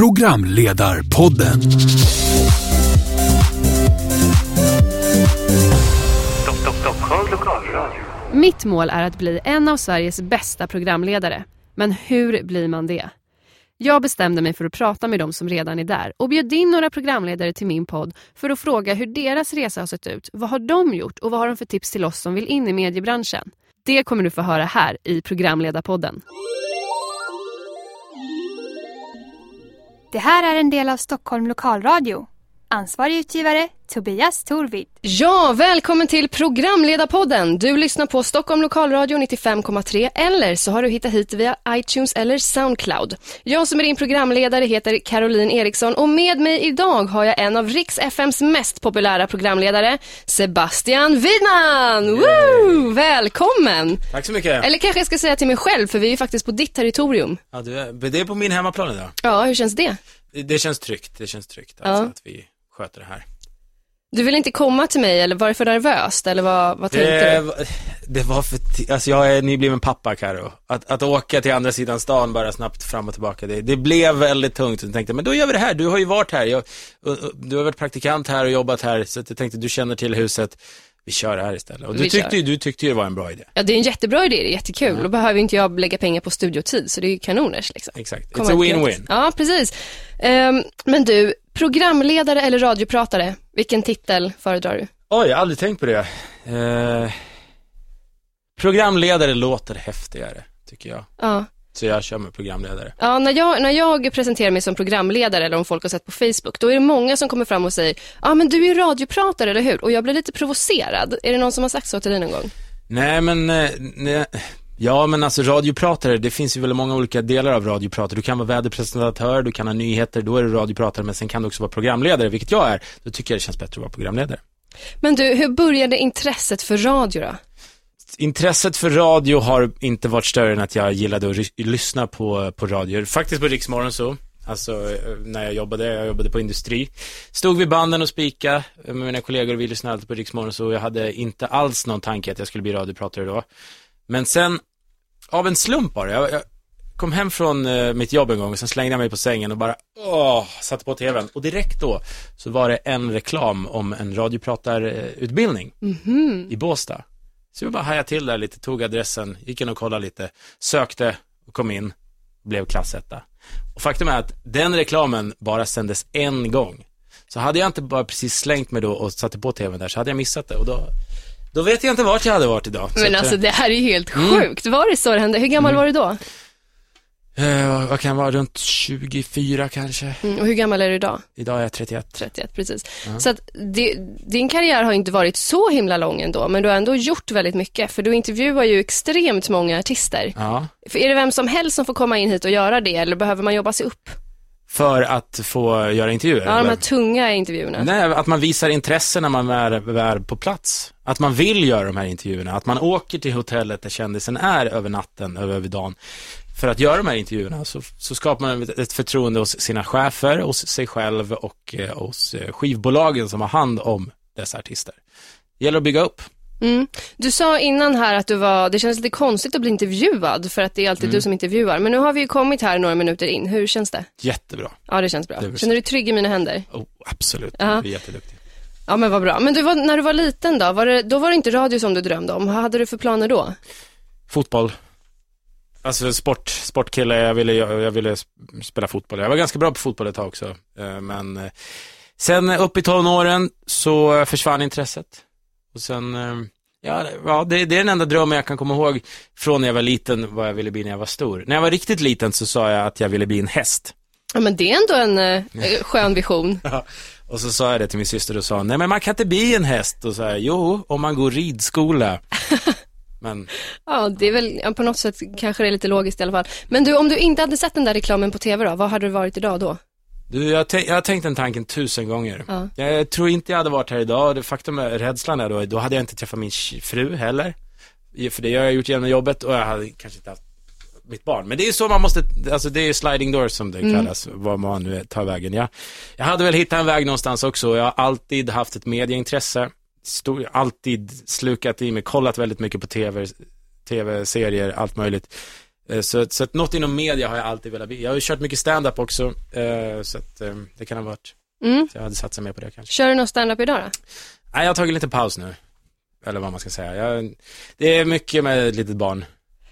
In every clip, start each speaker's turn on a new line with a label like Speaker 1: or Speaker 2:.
Speaker 1: Programledarpodden.
Speaker 2: Mitt mål är att bli en av Sveriges bästa programledare. Men hur blir man det? Jag bestämde mig för att prata med de som redan är där och bjöd in några programledare till min podd för att fråga hur deras resa har sett ut. Vad har de gjort och vad har de för tips till oss som vill in i mediebranschen? Det kommer du få höra här i Programledarpodden.
Speaker 3: Det här är en del av Stockholm Lokalradio. Ansvarig utgivare Tobias Torvid.
Speaker 2: Ja, välkommen till Programledarpodden. Du lyssnar på Stockholm Lokalradio 95,3 eller så har du hittat hit via iTunes eller Soundcloud. Jag som är din programledare heter Caroline Eriksson och med mig idag har jag en av Riks FMs mest populära programledare, Sebastian Widman. Woo! Välkommen!
Speaker 4: Tack så mycket.
Speaker 2: Eller kanske jag ska säga till mig själv, för vi är ju faktiskt på ditt territorium.
Speaker 4: Ja, du är, det är på min hemmaplan idag.
Speaker 2: Ja, hur känns det?
Speaker 4: Det, det känns tryggt, det känns tryggt alltså,
Speaker 2: Ja.
Speaker 4: att vi sköter det här.
Speaker 2: Du vill inte komma till mig eller var det för nervöst eller vad, vad tänkte
Speaker 4: Det,
Speaker 2: du?
Speaker 4: det var för, alltså jag är nybliven pappa Karo. Att, att åka till andra sidan stan bara snabbt fram och tillbaka, det, det blev väldigt tungt. Jag tänkte, men då gör vi det här, du har ju varit här, jag, du har varit praktikant här och jobbat här, så jag tänkte, du känner till huset, vi kör här istället. Och du
Speaker 2: Vi
Speaker 4: tyckte, ju, du tyckte ju det var en bra idé.
Speaker 2: Ja, det är en jättebra idé, det är jättekul. Då behöver inte jag lägga pengar på studiotid, så det är ju kanoners liksom.
Speaker 4: Exakt,
Speaker 2: Komma
Speaker 4: it's a
Speaker 2: ut
Speaker 4: win-win.
Speaker 2: Ja, precis. Ehm, men du, programledare eller radiopratare, vilken titel föredrar du?
Speaker 4: Oj, jag har aldrig tänkt på det. Eh, programledare låter häftigare, tycker jag.
Speaker 2: Ja.
Speaker 4: Så jag kör med programledare.
Speaker 2: Ja, när jag, när jag presenterar mig som programledare eller om folk har sett på Facebook, då är det många som kommer fram och säger, ja men du är ju radiopratare, eller hur? Och jag blir lite provocerad. Är det någon som har sagt så till dig någon gång?
Speaker 4: Nej, men, eh, nej, ja men alltså radiopratare, det finns ju väldigt många olika delar av radiopratare. Du kan vara väderpresentatör, du kan ha nyheter, då är du radiopratare, men sen kan du också vara programledare, vilket jag är. Då tycker jag det känns bättre att vara programledare.
Speaker 2: Men du, hur började intresset för radio då?
Speaker 4: Intresset för radio har inte varit större än att jag gillade att lyssna på, på radio. Faktiskt på Rix så. Alltså eh, när jag jobbade, jag jobbade på industri. Stod vid banden och spika eh, med mina kollegor och vi lyssnade alltid på Rix så. Jag hade inte alls någon tanke att jag skulle bli radiopratare då. Men sen, av en slump bara, jag, jag kom hem från eh, mitt jobb en gång och sen slängde jag mig på sängen och bara, åh, satte på tvn. Och direkt då så var det en reklam om en radiopratarutbildning i Båstad. Så jag bara hajade till där lite, tog adressen, gick in och kollade lite, sökte och kom in, blev klassetta. Och faktum är att den reklamen bara sändes en gång. Så hade jag inte bara precis slängt mig då och satte på tvn där så hade jag missat det och då, då vet jag inte vart jag hade varit idag.
Speaker 2: Men alltså det här är ju helt
Speaker 4: Mm.
Speaker 2: sjukt. Var det så det hände? Hur gammal var du då?
Speaker 4: eh, vad kan jag vara, runt 24 kanske.
Speaker 2: Mm, och hur gammal är du idag?
Speaker 4: Idag är jag 31.
Speaker 2: 31, precis. Så att det, din karriär har inte varit så himla lång ändå, men du har ändå gjort väldigt mycket, för du intervjuar ju extremt många artister.
Speaker 4: Ja.
Speaker 2: För är det vem som helst som får komma in hit och göra det, eller behöver man jobba sig upp?
Speaker 4: För att få göra intervjuer.
Speaker 2: Ja, de
Speaker 4: eller?
Speaker 2: här tunga intervjuerna.
Speaker 4: Nej, att man visar intresse när man är, är på plats. Att man vill göra de här intervjuerna. Att man åker till hotellet där kändisen är över natten, över, över dagen. För att göra de här intervjuerna så, så skapar man ett- förtroende hos sina chefer, hos sig själv och eh, hos eh, skivbolagen som har hand om dessa artister. Det gäller att bygga upp.
Speaker 2: Mm. Du sa innan här att du var, det känns lite konstigt att bli intervjuad, för att det är alltid
Speaker 4: Mm.
Speaker 2: du som intervjuar. Men nu har vi ju kommit här några minuter in. Hur känns det?
Speaker 4: Jättebra.
Speaker 2: Ja, det känns bra.
Speaker 4: Det.
Speaker 2: Känner du dig trygg i mina händer?
Speaker 4: Oh, absolut.
Speaker 2: Ja.
Speaker 4: Du är jätteduktig.
Speaker 2: Ja, men vad bra. Men du var, när du var liten då, var det, då var det inte radio som du drömde om. Vad hade du för planer då?
Speaker 4: Fotboll. Alltså sport, sportkille, jag ville, jag, jag ville sp- spela fotboll. Jag var ganska bra på fotboll ett tag också. Eh, Men eh, sen upp i tonåren så försvann intresset. Och sen, eh, ja, ja det, det är den enda drömmen jag kan komma ihåg från när jag var liten, vad jag ville bli när jag var stor. När jag var riktigt liten så sa jag att jag ville bli en häst.
Speaker 2: Ja, men det är ändå en eh, skön vision.
Speaker 4: Och så sa jag det till min syster och sa, nej men man kan inte bli en häst. Och så här, jo, om man går ridskola. Men
Speaker 2: Ja, det är väl ja, på något sätt kanske det är lite logiskt i alla fall. Men du, om du inte hade sett den där reklamen på tv då, vad hade du varit idag då?
Speaker 4: Du, jag, har tänkt- jag har tänkt den tanken tusen gånger.
Speaker 2: Ja.
Speaker 4: Jag tror inte jag hade varit här idag. Det faktum är, rädslan är då, då hade jag inte träffat min fru heller. För det har jag gjort genom jobbet och jag hade kanske inte haft mitt barn. Men det är så man måste, alltså det är sliding doors som det kallas, vad man nu tar vägen. Jag, jag hade väl hittat en väg någonstans också. Jag har alltid haft ett medieintresse. Stor, alltid slukat i mig, kollat väldigt mycket på tv, tv-serier, allt möjligt. Eh, Så, så att något inom media har jag alltid velat bli. Jag har ju kört mycket stand-up också, eh, så att eh, det kan ha varit,
Speaker 2: Mm.
Speaker 4: så jag hade satsat mer på det kanske.
Speaker 2: Kör du någon stand-up idag då?
Speaker 4: Nej, jag har tagit lite paus nu. Eller vad man ska säga. Jag, det är mycket med ett litet barn.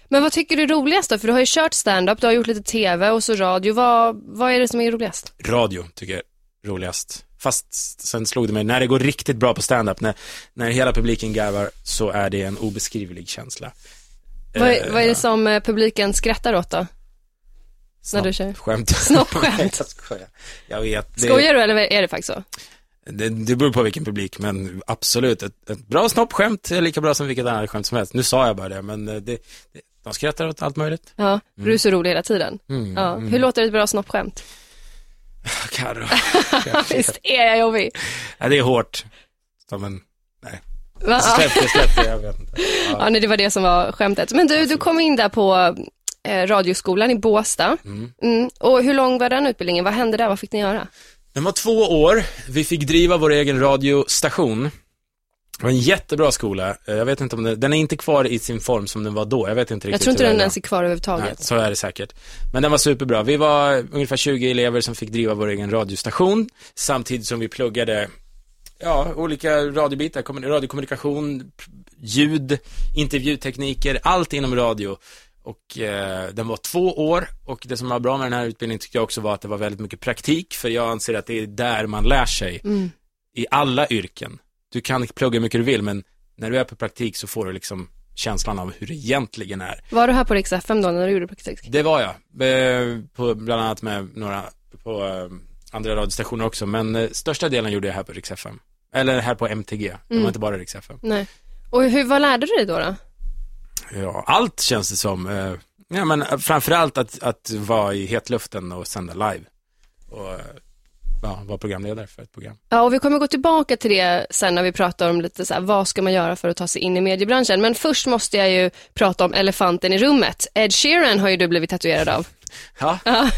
Speaker 2: Men vad tycker du är roligast då? För du har ju kört stand-up, du har gjort lite TV och så radio. Vad, vad är det som är roligast?
Speaker 4: Radio tycker jag är roligast. Fast sen slog det mig, när det går riktigt bra på stand-up, när, när hela publiken garvar, så är det en obeskrivlig känsla.
Speaker 2: Vad,
Speaker 4: Eh,
Speaker 2: vad är det som eh, publiken skrattar åt då? när du kör?
Speaker 4: Skämt.
Speaker 2: Snoppskämt.
Speaker 4: Jag skojar. Jag vet. Det,
Speaker 2: Skojar du eller är det faktiskt så?
Speaker 4: Det, det beror på vilken publik, men absolut, ett, ett bra snoppskämt är lika bra som vilket annat skämt som helst. Nu sa jag bara det, men eh, det, det, de skrattar åt allt möjligt.
Speaker 2: Ja, du är så rolig hela tiden.
Speaker 4: Mm,
Speaker 2: Ja. Hur låter ett bra snoppskämt?
Speaker 4: Carro.
Speaker 2: Visst är jag jobbig?
Speaker 4: ja, det är hårt. Som en, nej.
Speaker 2: Va?
Speaker 4: Släpp det, släpp det, jag vet inte.
Speaker 2: Ja, nej, det var det som var skämtet. Men du, du kom in där på eh, radioskolan i Båstad.
Speaker 4: Mm.
Speaker 2: Mm. Och hur lång var den utbildningen? Vad hände där? Vad fick ni göra?
Speaker 4: Den var två år, vi fick driva vår egen radiostation. Det var en jättebra skola, Eh, jag vet inte om den, den är inte kvar i sin form som den var då, jag vet inte riktigt
Speaker 2: Jag tror inte den ens är kvar
Speaker 4: Nej,
Speaker 2: överhuvudtaget.
Speaker 4: så är det säkert. Men den var superbra. Vi var ungefär 20 elever som fick driva vår egen radiostation samtidigt som vi pluggade ja, olika radiobitar, kommun- radiokommunikation, ljud, intervjutekniker, allt inom radio. Och eh, den var två år och det som var bra med den här utbildningen tycker jag också var att det var väldigt mycket praktik för jag anser att det är där man lär sig
Speaker 2: Mm.
Speaker 4: i alla yrken. Du kan plugga hur mycket du vill men när du är på praktik så får du liksom känslan av hur det egentligen är.
Speaker 2: Var du här på Rix FM då när du gjorde praktik?
Speaker 4: Det var jag, eh, på, bland annat med några på eh, andra radiostationer också, men eh, största delen gjorde jag här på Rix FM. Eller här på MTG, det
Speaker 2: Mm.
Speaker 4: var inte bara Rix FM.
Speaker 2: Nej. Och hur, vad lärde du dig då? då?
Speaker 4: Ja, allt känns det som. Ja, men framförallt att, att vara i hetluften och sända live. Och ja, vara programledare för ett program.
Speaker 2: Ja, och vi kommer gå tillbaka till det sen när vi pratar om lite så här, vad ska man göra för att ta sig in i mediebranschen. Men först måste jag ju prata om elefanten i rummet. Ed Sheeran har ju du blivit tatuerad av.
Speaker 4: Ja,
Speaker 2: Ja.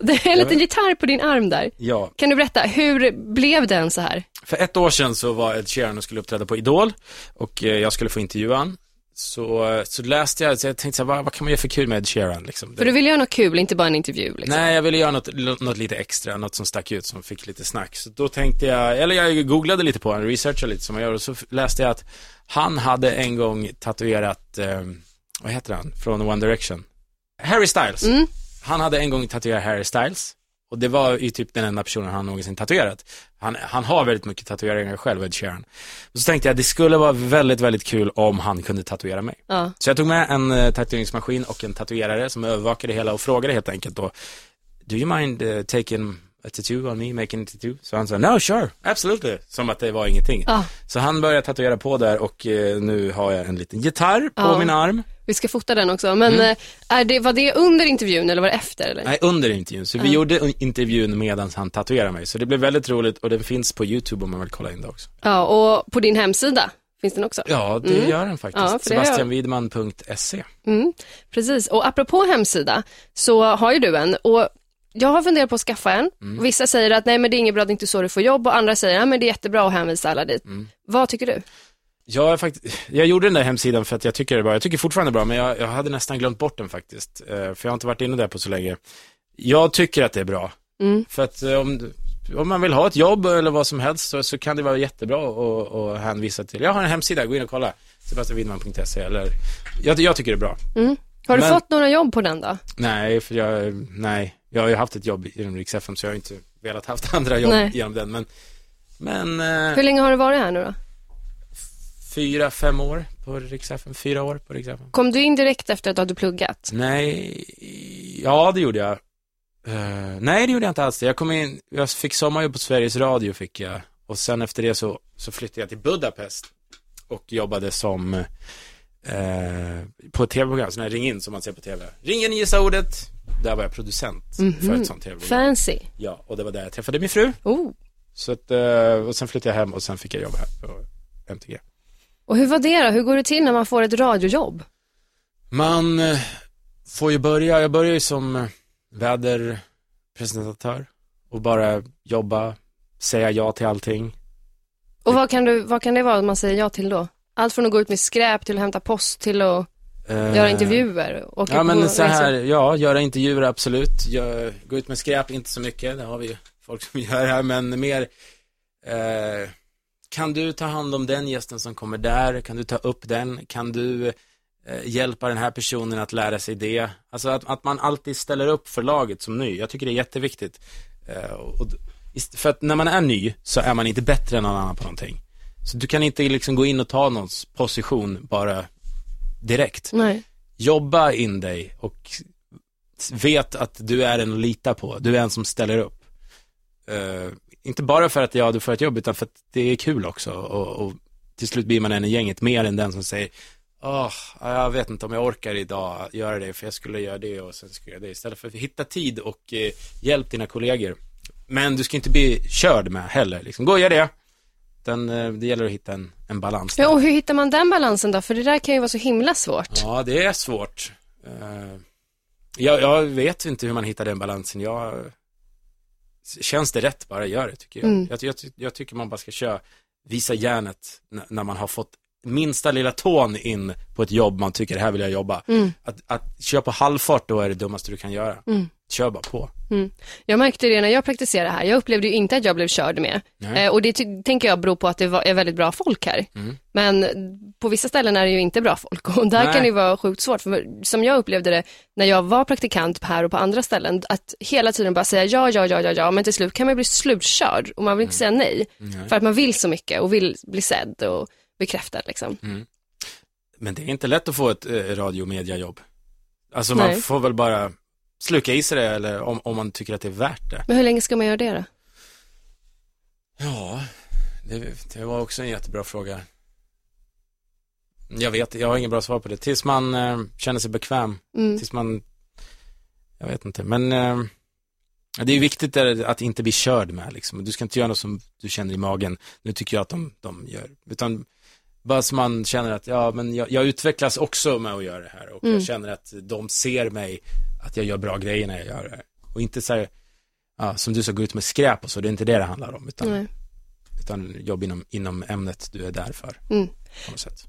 Speaker 2: Det är en liten gitarr på din arm där.
Speaker 4: ja.
Speaker 2: Kan du berätta, hur blev den så här?
Speaker 4: För ett år sedan så var Ed Sheeran och skulle uppträda på Idol och eh, jag skulle få intervjua han. Så, så läste jag, så jag tänkte så här, vad, vad kan man göra för kul med Ed Sheeran liksom?
Speaker 2: För du vill göra något kul, inte bara en intervju. Liksom.
Speaker 4: Nej, jag ville göra något, något lite extra, något som stack ut, som fick lite snack. Så då tänkte jag, eller jag googlade lite på honom, researchade lite som man gör, och så läste jag att han hade en gång tatuerat, eh, vad heter han, från One Direction? Harry Styles.
Speaker 2: Mm.
Speaker 4: Han hade en gång tatuerat Harry Styles. Och det var ju typ den enda personen han någonsin tatuerat. Han, han har väldigt mycket tatueringar själv, Ed Sheeran. Och så tänkte jag, det skulle vara väldigt, väldigt kul om han kunde tatuera mig.
Speaker 2: Ja.
Speaker 4: Så jag tog med en uh, tatueringsmaskin och en tatuerare som övervakade hela och frågade helt enkelt då, Do you mind uh, taking a tattoo on me, making a tattoo? Så han sa, no sure, absolutely, som att det var ingenting.
Speaker 2: Ja.
Speaker 4: Så han började tatuera på där och eh, nu har jag en liten gitarr på
Speaker 2: Ja.
Speaker 4: min arm.
Speaker 2: Vi ska fota den också, men
Speaker 4: Mm.
Speaker 2: eh, är det, var det under intervjun eller var det efter? Eller?
Speaker 4: Nej, under intervjun. Så vi gjorde un- intervjun medan han tatuerade mig. Så det blev väldigt roligt och den finns på YouTube om man vill kolla in det också.
Speaker 2: Ja, och på din hemsida finns den också.
Speaker 4: Ja, det
Speaker 2: Mm.
Speaker 4: gör den faktiskt.
Speaker 2: Ja,
Speaker 4: Sebastianwidman.se.
Speaker 2: Mm, precis, och apropå hemsida så har ju du en och jag har funderat på att skaffa en.
Speaker 4: Mm.
Speaker 2: Vissa säger att nej men det är inget bra, det är inte så du får jobb och andra säger att men det är jättebra att hänvisa alla dit.
Speaker 4: Mm.
Speaker 2: Vad tycker du?
Speaker 4: Jag, är fakt- jag gjorde den där hemsidan för att jag tycker det är bra. Jag tycker fortfarande det är bra, men jag, jag hade nästan glömt bort den faktiskt. Eh, för jag har inte varit inne där på så länge. Jag tycker att det är bra.
Speaker 2: Mm.
Speaker 4: För att eh, om, om man vill ha ett jobb eller vad som helst så, så kan det vara jättebra att att hänvisa till. Jag har en hemsida, gå in och kolla. Sebastianwidman.se eller, jag, jag tycker det är bra.
Speaker 2: Mm. Har du
Speaker 4: Men-
Speaker 2: fått några jobb på den då?
Speaker 4: Nej, för jag, nej, jag har ju haft ett jobb inom Rix FM så jag har inte velat haft andra jobb
Speaker 2: Nej.
Speaker 4: genom den. Men, men eh,
Speaker 2: Hur länge har du varit här nu då?
Speaker 4: fyra, fem år på Rix FM, fyra år på Rix FM.
Speaker 2: Kom du in direkt efter att du hade pluggat?
Speaker 4: Nej, ja det gjorde jag. Eh, nej, det gjorde jag inte alls. Jag kom in, jag fick sommarjobb på Sveriges Radio fick jag. Och sen efter det så, så flyttade jag till Budapest och jobbade som eh, på ett tv-program, sån här ring in som man ser på tv. Ring in, gissa ordet. Där var jag producent för ett sånt tv-program.
Speaker 2: Fancy.
Speaker 4: Ja, och det var där jag träffade min fru.
Speaker 2: Oh.
Speaker 4: Så att, eh, och sen flyttade jag hem och sen fick jag jobb här på MTG.
Speaker 2: Och hur var det då? Hur går det till när man får ett radiojobb?
Speaker 4: Man eh, får ju börja, jag börjar ju som väderpresentatör och bara jobba, säga ja till allting.
Speaker 2: Och vad kan, du, vad kan det vara man säger ja till då? Allt från att gå ut med skräp till att hämta post till att...
Speaker 4: Eh,
Speaker 2: Göra intervjuer? Åka
Speaker 4: Ja
Speaker 2: på
Speaker 4: men så
Speaker 2: resor?
Speaker 4: här, ja, göra intervjuer absolut. Gör, gå ut med skräp, inte så mycket, det har vi ju folk som gör här, men mer eh, kan du ta hand om den gästen som kommer där? Kan du ta upp den? Kan du eh, hjälpa den här personen att lära sig det? Alltså att, att man alltid ställer upp för laget som ny. Jag tycker det är jätteviktigt. Eh, och, för att när man är ny så är man inte bättre än någon annan på någonting. Så du kan inte liksom gå in och ta någons position bara direkt
Speaker 2: Nej.
Speaker 4: jobba in dig och vet att du är en att lita på. Du är en som ställer upp. Eh, inte bara för att ja, du får ett jobb, utan för att det är kul också. Och, och till slut blir man en i gänget mer än den som säger Åh, jag vet inte om jag orkar idag göra det, för jag skulle göra det och sen skulle jag göra det. Istället för att hitta tid och eh, hjälp dina kollegor. Men du ska inte bli körd med heller. Liksom. Gå och gör det. Den, eh, det gäller att hitta en, en balans. där.
Speaker 2: Ja, och hur hittar man den balansen då? För det där kan ju vara så himla svårt.
Speaker 4: Ja, det är svårt. Eh, jag, jag vet inte hur man hittar den balansen. Jag, känns det rätt, bara gör det tycker jag.
Speaker 2: Mm.
Speaker 4: Jag, jag, jag tycker man bara ska köra, visa järnet när man har fått minsta lilla tån in på ett jobb man tycker, här vill jag jobba.
Speaker 2: Mm.
Speaker 4: Att, att köra på halvfart då är det dummaste du kan göra.
Speaker 2: Mm.
Speaker 4: Kör bara på.
Speaker 2: Jag märkte det när jag praktiserade här. Jag upplevde ju inte att jag blev körd med. Eh, och det tänker jag beror på att det var, är väldigt bra folk här.
Speaker 4: Mm.
Speaker 2: Men på vissa ställen är det ju inte bra folk och där
Speaker 4: Nej.
Speaker 2: kan det ju vara sjukt svårt. För som jag upplevde det när jag var praktikant här och på andra ställen, att hela tiden bara säga ja, ja, ja, ja, ja, men till slut kan man bli slutkörd och man vill inte säga nej.
Speaker 4: Nej.
Speaker 2: För att man vill så mycket och vill bli sedd och bekräftad liksom.
Speaker 4: Men det är inte lätt att få ett eh, radio och mediajobb. Alltså man
Speaker 2: Nej.
Speaker 4: får väl bara sluka i sig det eller om, om man tycker att det är värt det.
Speaker 2: Men hur länge ska man göra det då?
Speaker 4: Ja, det, det var också en jättebra fråga. Jag vet, jag har ingen bra svar på det. Tills man eh, känner sig bekväm.
Speaker 2: Mm.
Speaker 4: Tills man, jag vet inte. Men eh, det är viktigt att inte bli körd med liksom. Du ska inte göra något som du känner i magen. Nu tycker jag att de, de gör. Utan bara så man känner att, ja men jag, jag utvecklas också med att göra det här. Och
Speaker 2: Mm.
Speaker 4: jag känner att de ser mig, att jag gör bra grejer när jag gör det. Och inte så här, ja, som du sa, gå ut med skräp och så. Det är inte det det handlar om. Utan
Speaker 2: Nej.
Speaker 4: utan jobb inom, inom ämnet du är där för.
Speaker 2: Mm.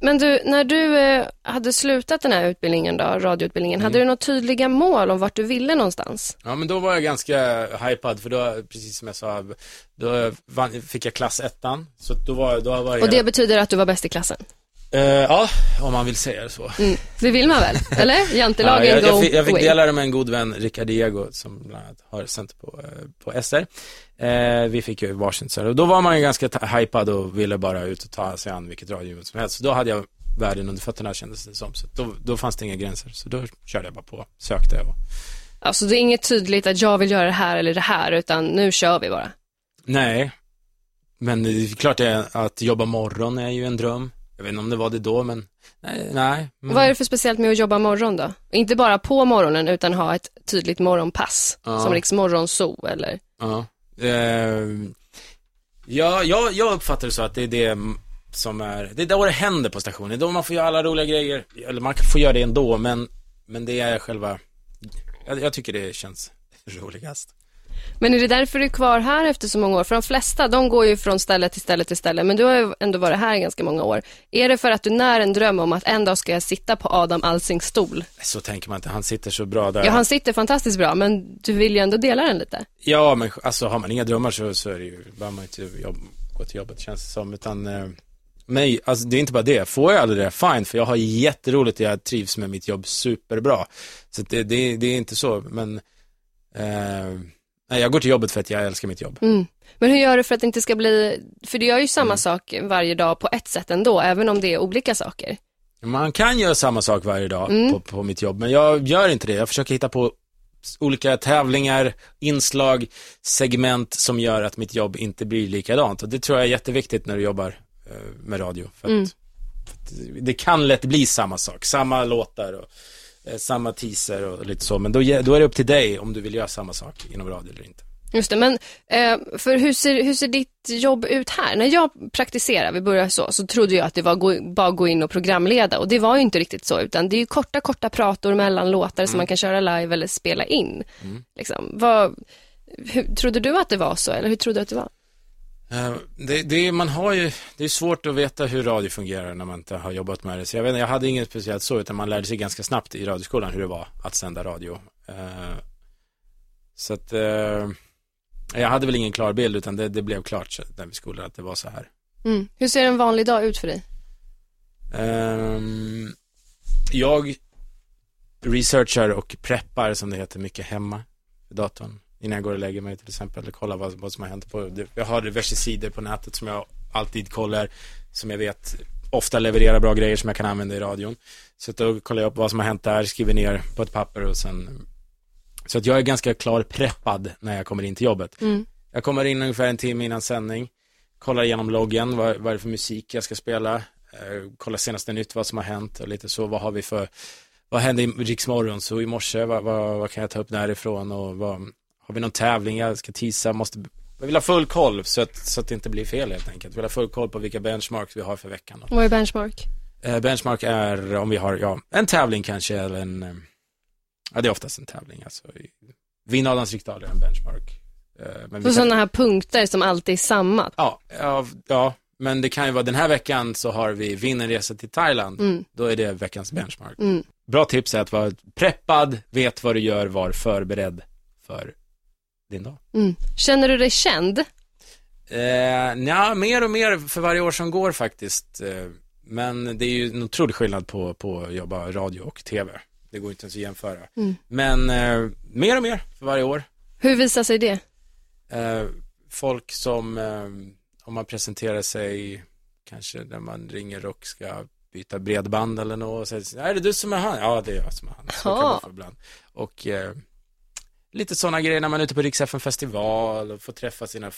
Speaker 2: Men du, när du eh, hade slutat den här utbildningen då, radioutbildningen,
Speaker 4: Mm.
Speaker 2: hade du några tydliga mål om vart du ville någonstans?
Speaker 4: Ja men då var jag ganska hypad för då, precis som jag sa, då vann, fick jag klass ettan. Så då var, då var jag...
Speaker 2: Och det betyder att du var bäst i klassen?
Speaker 4: Eh, ja, om man vill säga det så.
Speaker 2: Mm. Det vill man väl? Eller?
Speaker 4: Ja,
Speaker 2: Jantelagen
Speaker 4: jag,
Speaker 2: go
Speaker 4: jag, fick, jag fick dela det med en god vän, Rickard Diego, som bland annat har sänt på, eh, på SR. Eh, vi fick ju varsin så och då var man ju ganska hypad och ville bara ut och ta sig an vilket radiojobb som helst. Så då hade jag världen under fötterna kändes det som. Så då, då fanns det inga gränser. Så då körde jag bara på, sökte och
Speaker 2: Alltså det är inget tydligt att jag vill göra det här eller det här, utan nu kör vi bara.
Speaker 4: Nej, men det är klart att jobba morgon är ju en dröm. Jag vet inte om det var det då, men nej. nej. Men,
Speaker 2: Vad är det för speciellt med att jobba morgon då? Inte bara på morgonen, utan ha ett tydligt morgonpass,
Speaker 4: Ja.
Speaker 2: som Riks morgonzoo eller?
Speaker 4: Ja. Eh, ja, jag, jag uppfattar det så att det är det som är, det är då det händer på stationen. Det är då man får göra alla roliga grejer. Eller man får göra det ändå, men, men det är själva, jag, jag tycker det känns roligast.
Speaker 2: Men är det därför du är kvar här efter så många år? För de flesta, de går ju från ställe till ställe till ställe, men du har ju ändå varit här i ganska många år. Är det för att du när en dröm om att en dag ska jag sitta på Adam Alsings stol?
Speaker 4: Så tänker man inte, han sitter så bra där.
Speaker 2: Ja, han sitter fantastiskt bra, men du vill ju ändå dela den lite.
Speaker 4: Ja, men alltså har man inga drömmar så, så är det ju, behöver man inte jobb, gå till jobbet känns det som, utan eh, Nej, alltså det är inte bara det. Får jag aldrig det, fine, för jag har jätteroligt, jag trivs med mitt jobb superbra. Så det, det, det är inte så, men eh, nej, jag går till jobbet för att jag älskar mitt jobb.
Speaker 2: Mm. Men hur gör du för att det inte ska bli, för du gör ju samma
Speaker 4: Mm.
Speaker 2: sak varje dag på ett sätt ändå, även om det är olika saker.
Speaker 4: Man kan göra samma sak varje dag
Speaker 2: Mm.
Speaker 4: på, på mitt jobb, men jag gör inte det. Jag försöker hitta på olika tävlingar, inslag, segment som gör att mitt jobb inte blir likadant. Och det tror jag är jätteviktigt när du jobbar eh, med radio. För att,
Speaker 2: Mm.
Speaker 4: för att det kan lätt bli samma sak, samma låtar och samma teaser och lite så. Men då, då är det upp till dig om du vill göra samma sak inom radio eller inte.
Speaker 2: Just det, men eh, för hur ser, hur ser ditt jobb ut här? När jag praktiserade, vi började så, så trodde jag att det var gå, bara gå in och programleda och det var ju inte riktigt så, utan det är korta, korta prator mellan låtar som man kan köra live eller spela in.
Speaker 4: Mm.
Speaker 2: Liksom. Vad, hur, trodde du att det var så eller hur trodde du att det var?
Speaker 4: Eh, Det, det, man har ju, det är svårt att veta hur radio fungerar när man inte har jobbat med det. Så jag, vet, inte, jag hade inget speciellt så, utan man lärde sig ganska snabbt i radioskolan hur det var att sända radio. Eh, Så att, eh, jag hade väl ingen klar bild, utan det, det blev klart när vi skolan att det var så här.
Speaker 2: Mm. Hur ser en vanlig dag ut för dig?
Speaker 4: Ehm, jag researchar och preppar, som det heter, mycket hemma i datorn. Innan jag går och lägger mig till exempel, eller kollar vad, vad som har hänt på, jag har diverse sidor på nätet som jag alltid kollar, som jag vet ofta levererar bra grejer som jag kan använda i radion. Så att då kollar jag upp vad som har hänt där, skriver ner på ett papper och sen så att jag är ganska klar preppad när jag kommer in till jobbet.
Speaker 2: Mm.
Speaker 4: Jag kommer in ungefär en timme innan sändning, kollar igenom loggen, vad, vad är det för musik jag ska spela, eh, kollar senaste nytt, vad som har hänt och lite så, vad har vi för, vad hände i Riksmorgon så i morse, vad, vad, vad kan jag ta upp därifrån och vad, har vi någon tävling jag ska tisa, måste, jag vill ha full koll så att, så att det inte blir fel helt enkelt. Jag vill ha full koll på vilka benchmarks vi har för veckan.
Speaker 2: Vad är benchmark?
Speaker 4: Eh, benchmark är om vi har, ja, en tävling kanske eller en, eh, ja det är oftast en tävling alltså. Vinna Adams riksdaler är en benchmark. Eh, men
Speaker 2: Så
Speaker 4: kan-
Speaker 2: sådana här punkter som alltid är samma?
Speaker 4: Ja, ja, ja, men det kan ju vara den här veckan så har vi vinn en resa till Thailand.
Speaker 2: Mm.
Speaker 4: Då är det veckans benchmark.
Speaker 2: Mm.
Speaker 4: Bra tips är att vara preppad, vet vad du gör, var förberedd för din dag.
Speaker 2: Mm. Känner du dig känd?
Speaker 4: Eh, ja, mer och mer för varje år som går faktiskt. Eh, men det är ju en otrolig skillnad på, på att jobba radio och tv. Det går inte ens att jämföra.
Speaker 2: Mm.
Speaker 4: Men eh, mer och mer för varje år.
Speaker 2: Hur visar sig det?
Speaker 4: Eh, folk som, eh, om man presenterar sig, kanske när man ringer och ska byta bredband eller något, och säger, är det du som är han? Ja, det är jag som är han. Så kan man få ibland. Och eh, lite sådana grejer när man är ute på Rix FM festival och får träffa sina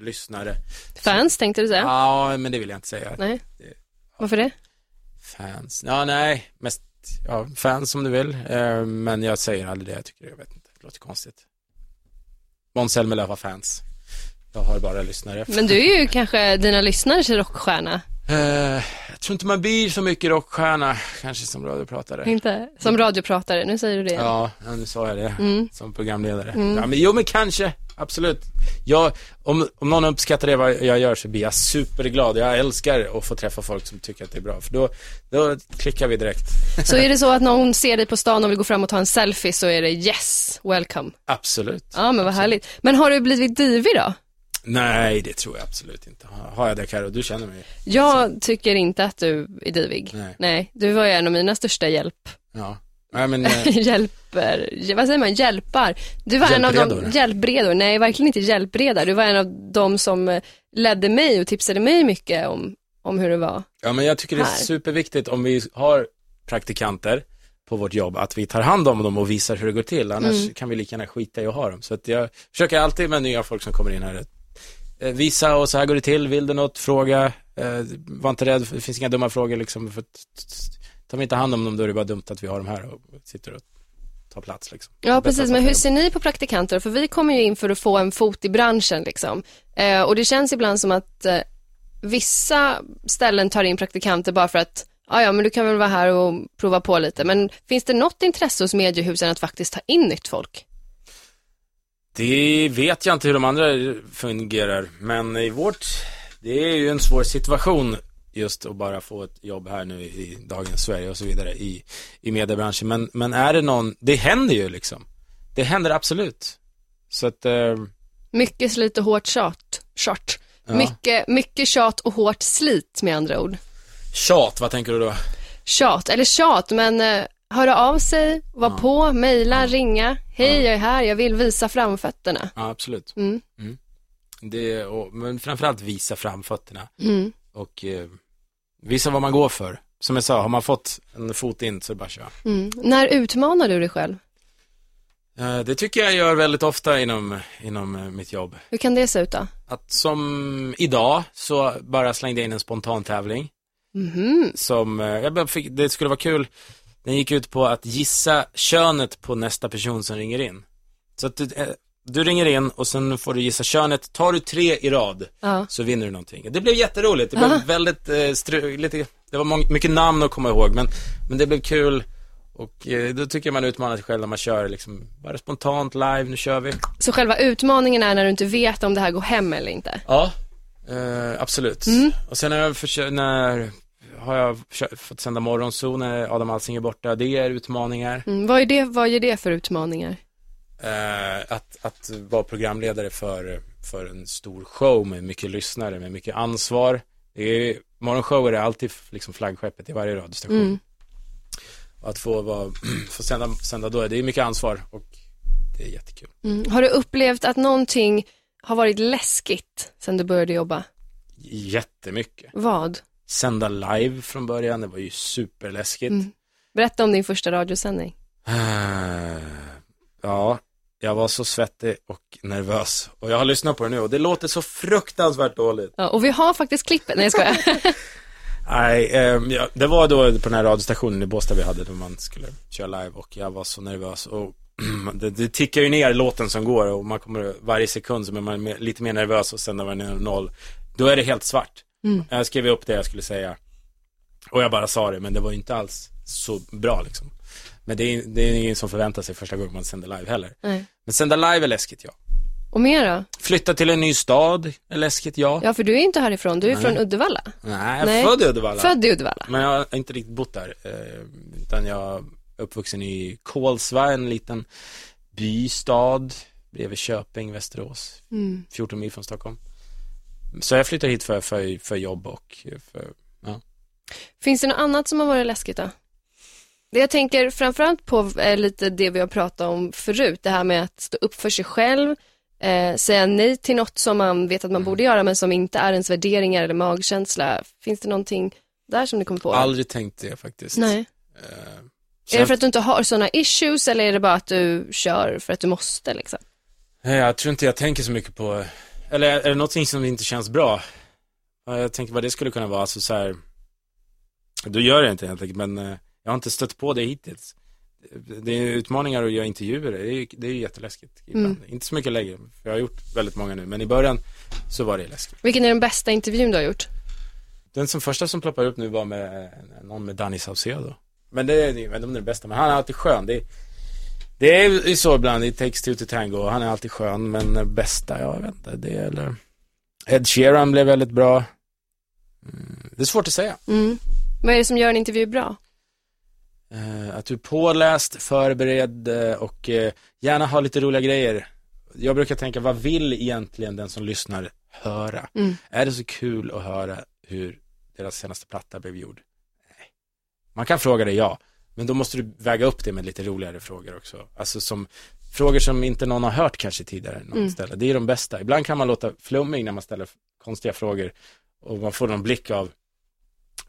Speaker 4: lyssnare.
Speaker 2: Fans tänkte du säga?
Speaker 4: Ja, men det vill jag inte säga.
Speaker 2: Nej.
Speaker 4: Det-
Speaker 2: Varför det?
Speaker 4: Fans, ja nej, mest, ja, fans om du vill. Eh, men jag säger aldrig det, jag tycker, jag vet inte, det låter konstigt. Måns Zelmerlöw har fans. Jag har bara lyssnare.
Speaker 2: Men du är ju kanske dina lyssnares rockstjärna,
Speaker 4: Eh, jag tror inte man blir så mycket rockstjärna, kanske som radiopratare.
Speaker 2: inte? Som radiopratare, nu säger du det.
Speaker 4: Ja, ja, nu sa jag det.
Speaker 2: Mm.
Speaker 4: Som programledare.
Speaker 2: Mm.
Speaker 4: Ja, men, jo, men kanske. Absolut. Jag, om, om någon uppskattar det vad jag gör så blir jag superglad. Jag älskar att få träffa folk som tycker att det är bra. För då, då klickar vi direkt.
Speaker 2: Så är det så att någon ser dig på stan och vill gå fram och ta en selfie så är det yes, welcome.
Speaker 4: Absolut.
Speaker 2: Ja, men vad härligt. Men har du blivit divig då?
Speaker 4: Nej, det tror jag absolut inte. Har- jag det Karo? Du känner mig.
Speaker 2: Jag tycker inte att du är divig.
Speaker 4: Nej.
Speaker 2: du var ju en av mina största hjälp.
Speaker 4: Ja. Nej, men, eh,
Speaker 2: Hjälper, vad säger man, hjälpar. Du var en av de,
Speaker 4: Hjälpredor.
Speaker 2: nej verkligen inte hjälpreda. Du var en av de som eh, ledde mig och tipsade mig mycket om, om hur det var.
Speaker 4: ja, men jag tycker det är
Speaker 2: Här.
Speaker 4: superviktigt om vi har praktikanter på vårt jobb, att vi tar hand om dem och visar hur det går till. Annars
Speaker 2: Mm.
Speaker 4: kan vi lika gärna skita i att ha dem. Så att jag försöker alltid med nya folk som kommer in här, visa och så här går det till, vill du något, fråga, eh, var inte rädd, det finns inga dumma frågor liksom. För att, tar vi inte hand om dem då är det bara dumt att vi har dem här och sitter och tar plats liksom.
Speaker 2: Ja, precis. Men hur ser ni på praktikanter? För vi kommer ju in för att få en fot i branschen liksom. Eh, och det känns ibland som att eh, vissa ställen tar in praktikanter bara för att Ja, ja, men du kan väl vara här och prova på lite. Men finns det något intresse hos mediehusen att faktiskt ta in nytt folk?
Speaker 4: Det vet jag inte hur de andra fungerar, men i vårt, det är ju en svår situation just att bara få ett jobb här nu i dagens Sverige och så vidare i, i mediebranschen. Men, men är det någon, det händer ju liksom. Det händer absolut. Så att, eh,
Speaker 2: Mycket slit och hårt tjat. Tjat.
Speaker 4: Ja.
Speaker 2: Mycket, mycket tjat och hårt slit med andra ord.
Speaker 4: tjat, vad tänker du då?
Speaker 2: Tjat, eller tjat, men eh, höra av sig, vara
Speaker 4: Ja.
Speaker 2: på, mejla, ringa. Hej,
Speaker 4: Ja.
Speaker 2: jag är här, jag vill visa framfötterna.
Speaker 4: Ja, absolut.
Speaker 2: Mm.
Speaker 4: Det, och, men framförallt visa framfötterna
Speaker 2: Mm.
Speaker 4: och eh, visa vad man går för. Som jag sa, har man fått en fot in så är det bara att köra.
Speaker 2: Mm. När utmanar du dig själv?
Speaker 4: Eh, Det tycker jag gör väldigt ofta inom, inom eh, mitt jobb.
Speaker 2: Hur kan det se ut då?
Speaker 4: Att som idag så bara slängde jag in en spontan tävling
Speaker 2: Mhm.
Speaker 4: som, eh, jag fick, det skulle vara kul, den gick ut på att gissa könet på nästa person som ringer in. Så att du, eh, du ringer in och sen får du gissa könet, tar du tre i rad
Speaker 2: Ja.
Speaker 4: så vinner du någonting. Det blev jätteroligt, det blev väldigt, eh, stru, lite, det var mång, mycket namn att komma ihåg men, men det blev kul och eh, då tycker jag man utmanar sig själv när man kör liksom, bara spontant live, nu kör vi.
Speaker 2: Så själva utmaningen är när du inte vet om det här går hem eller inte?
Speaker 4: Ja, Eh, absolut.
Speaker 2: Mm.
Speaker 4: Och sen har jag försökt, när har jag fått sända morgonzon när Adam Alsing är borta. Det är utmaningar.
Speaker 2: Mm. Vad, är det, vad ger det för utmaningar?
Speaker 4: Eh, att, att vara programledare för, för en stor show med mycket lyssnare, med mycket ansvar. Det är, morgonshower är alltid liksom flaggskeppet i varje radiostation.
Speaker 2: Mm.
Speaker 4: Att få, vara, få sända, sända då, det är mycket ansvar och det är jättekul.
Speaker 2: Mm. Har du upplevt att någonting har varit läskigt sedan du började jobba?
Speaker 4: Jättemycket.
Speaker 2: Vad?
Speaker 4: Sända live från början, det var ju superläskigt.
Speaker 2: Mm. Berätta om din första radiosändning.
Speaker 4: Eh, Ja, jag var så svettig och nervös. Och jag har lyssnat på det nu och det låter så fruktansvärt dåligt.
Speaker 2: Ja, och vi har faktiskt klippet. Nej, jag skojar.
Speaker 4: Nej, ehm, ja, det var då på den här radiostationen i Båstad vi hade då man skulle köra live och jag var så nervös och det, det tickar ju ner låten som går och man kommer varje sekund så är man lite mer nervös och sen när man är noll, då är det helt svart.
Speaker 2: Mm.
Speaker 4: Jag skrev upp det jag skulle säga och jag bara sa det men det var ju inte alls så bra liksom. Men det är, det är ingen som förväntar sig första gången man sänder live heller.
Speaker 2: Nej.
Speaker 4: Men sända live är läskigt ja.
Speaker 2: Och mer då?
Speaker 4: Flytta till en ny stad är läskigt ja.
Speaker 2: Ja, för du är inte härifrån. Du är
Speaker 4: Nej.
Speaker 2: från Uddevalla.
Speaker 4: Nej, jag är född i Uddevalla.
Speaker 2: Född i Uddevalla.
Speaker 4: Men jag har inte riktigt bott där. Eh, utan jag är uppvuxen i Kolsva, en liten bystad bredvid Köping, Västerås.
Speaker 2: Mm.
Speaker 4: 14 mil från Stockholm. Så jag flyttade hit för, för, för jobb och för, ja.
Speaker 2: Finns det något annat som har varit läskigt då? Jag tänker framförallt på lite det vi har pratat om förut, det här med att stå upp för sig själv, eh, säga nej till något som man vet att man borde göra men som inte är ens värderingar eller magkänsla. Finns det någonting där som ni kommer på?
Speaker 4: Aldrig tänkt det faktiskt.
Speaker 2: Nej.
Speaker 4: Eh,
Speaker 2: Är det för att du inte har sådana issues eller är det bara att du kör för att du måste liksom?
Speaker 4: Nej, Jag tror inte jag tänker så mycket på, eller är det någonting som inte känns bra? Ja, Jag tänker vad det skulle kunna vara, alltså så här, då gör jag inte helt enkelt, men eh, jag har inte stött på det hittills. Det är utmaningar att göra intervjuer, det är, ju- det är jätteläskigt.
Speaker 2: Mm.
Speaker 4: Inte så mycket längre, för jag har gjort väldigt många nu, men i början så var det läskigt.
Speaker 2: Vilken är den bästa intervjun du har gjort?
Speaker 4: Den som första som ploppar upp nu var med någon med Danny Saucedo. Men det är, jag vet inte om det är det bästa, men han är alltid skön. Det är, det är ju så ibland, det takes two to tango, han är alltid skön, men bästa, ja, jag vet inte, det är eller Ed Sheeran blev väldigt bra. Mm, det är svårt att säga.
Speaker 2: Mm. Vad är det som gör en intervju bra?
Speaker 4: Eh, att du är påläst, förberedd eh, och eh, gärna ha lite roliga grejer. Jag brukar tänka, vad vill egentligen den som lyssnar höra?
Speaker 2: Mm.
Speaker 4: Är det så kul att höra hur deras senaste platta blev gjord? Nej. Man kan fråga det, ja. Men då måste du väga upp det med lite roligare frågor också. Alltså som frågor som inte någon har hört kanske tidigare. Någon
Speaker 2: Mm.
Speaker 4: ställe. Det är de bästa. Ibland kan man låta flummig när man ställer konstiga frågor och man får någon blick av,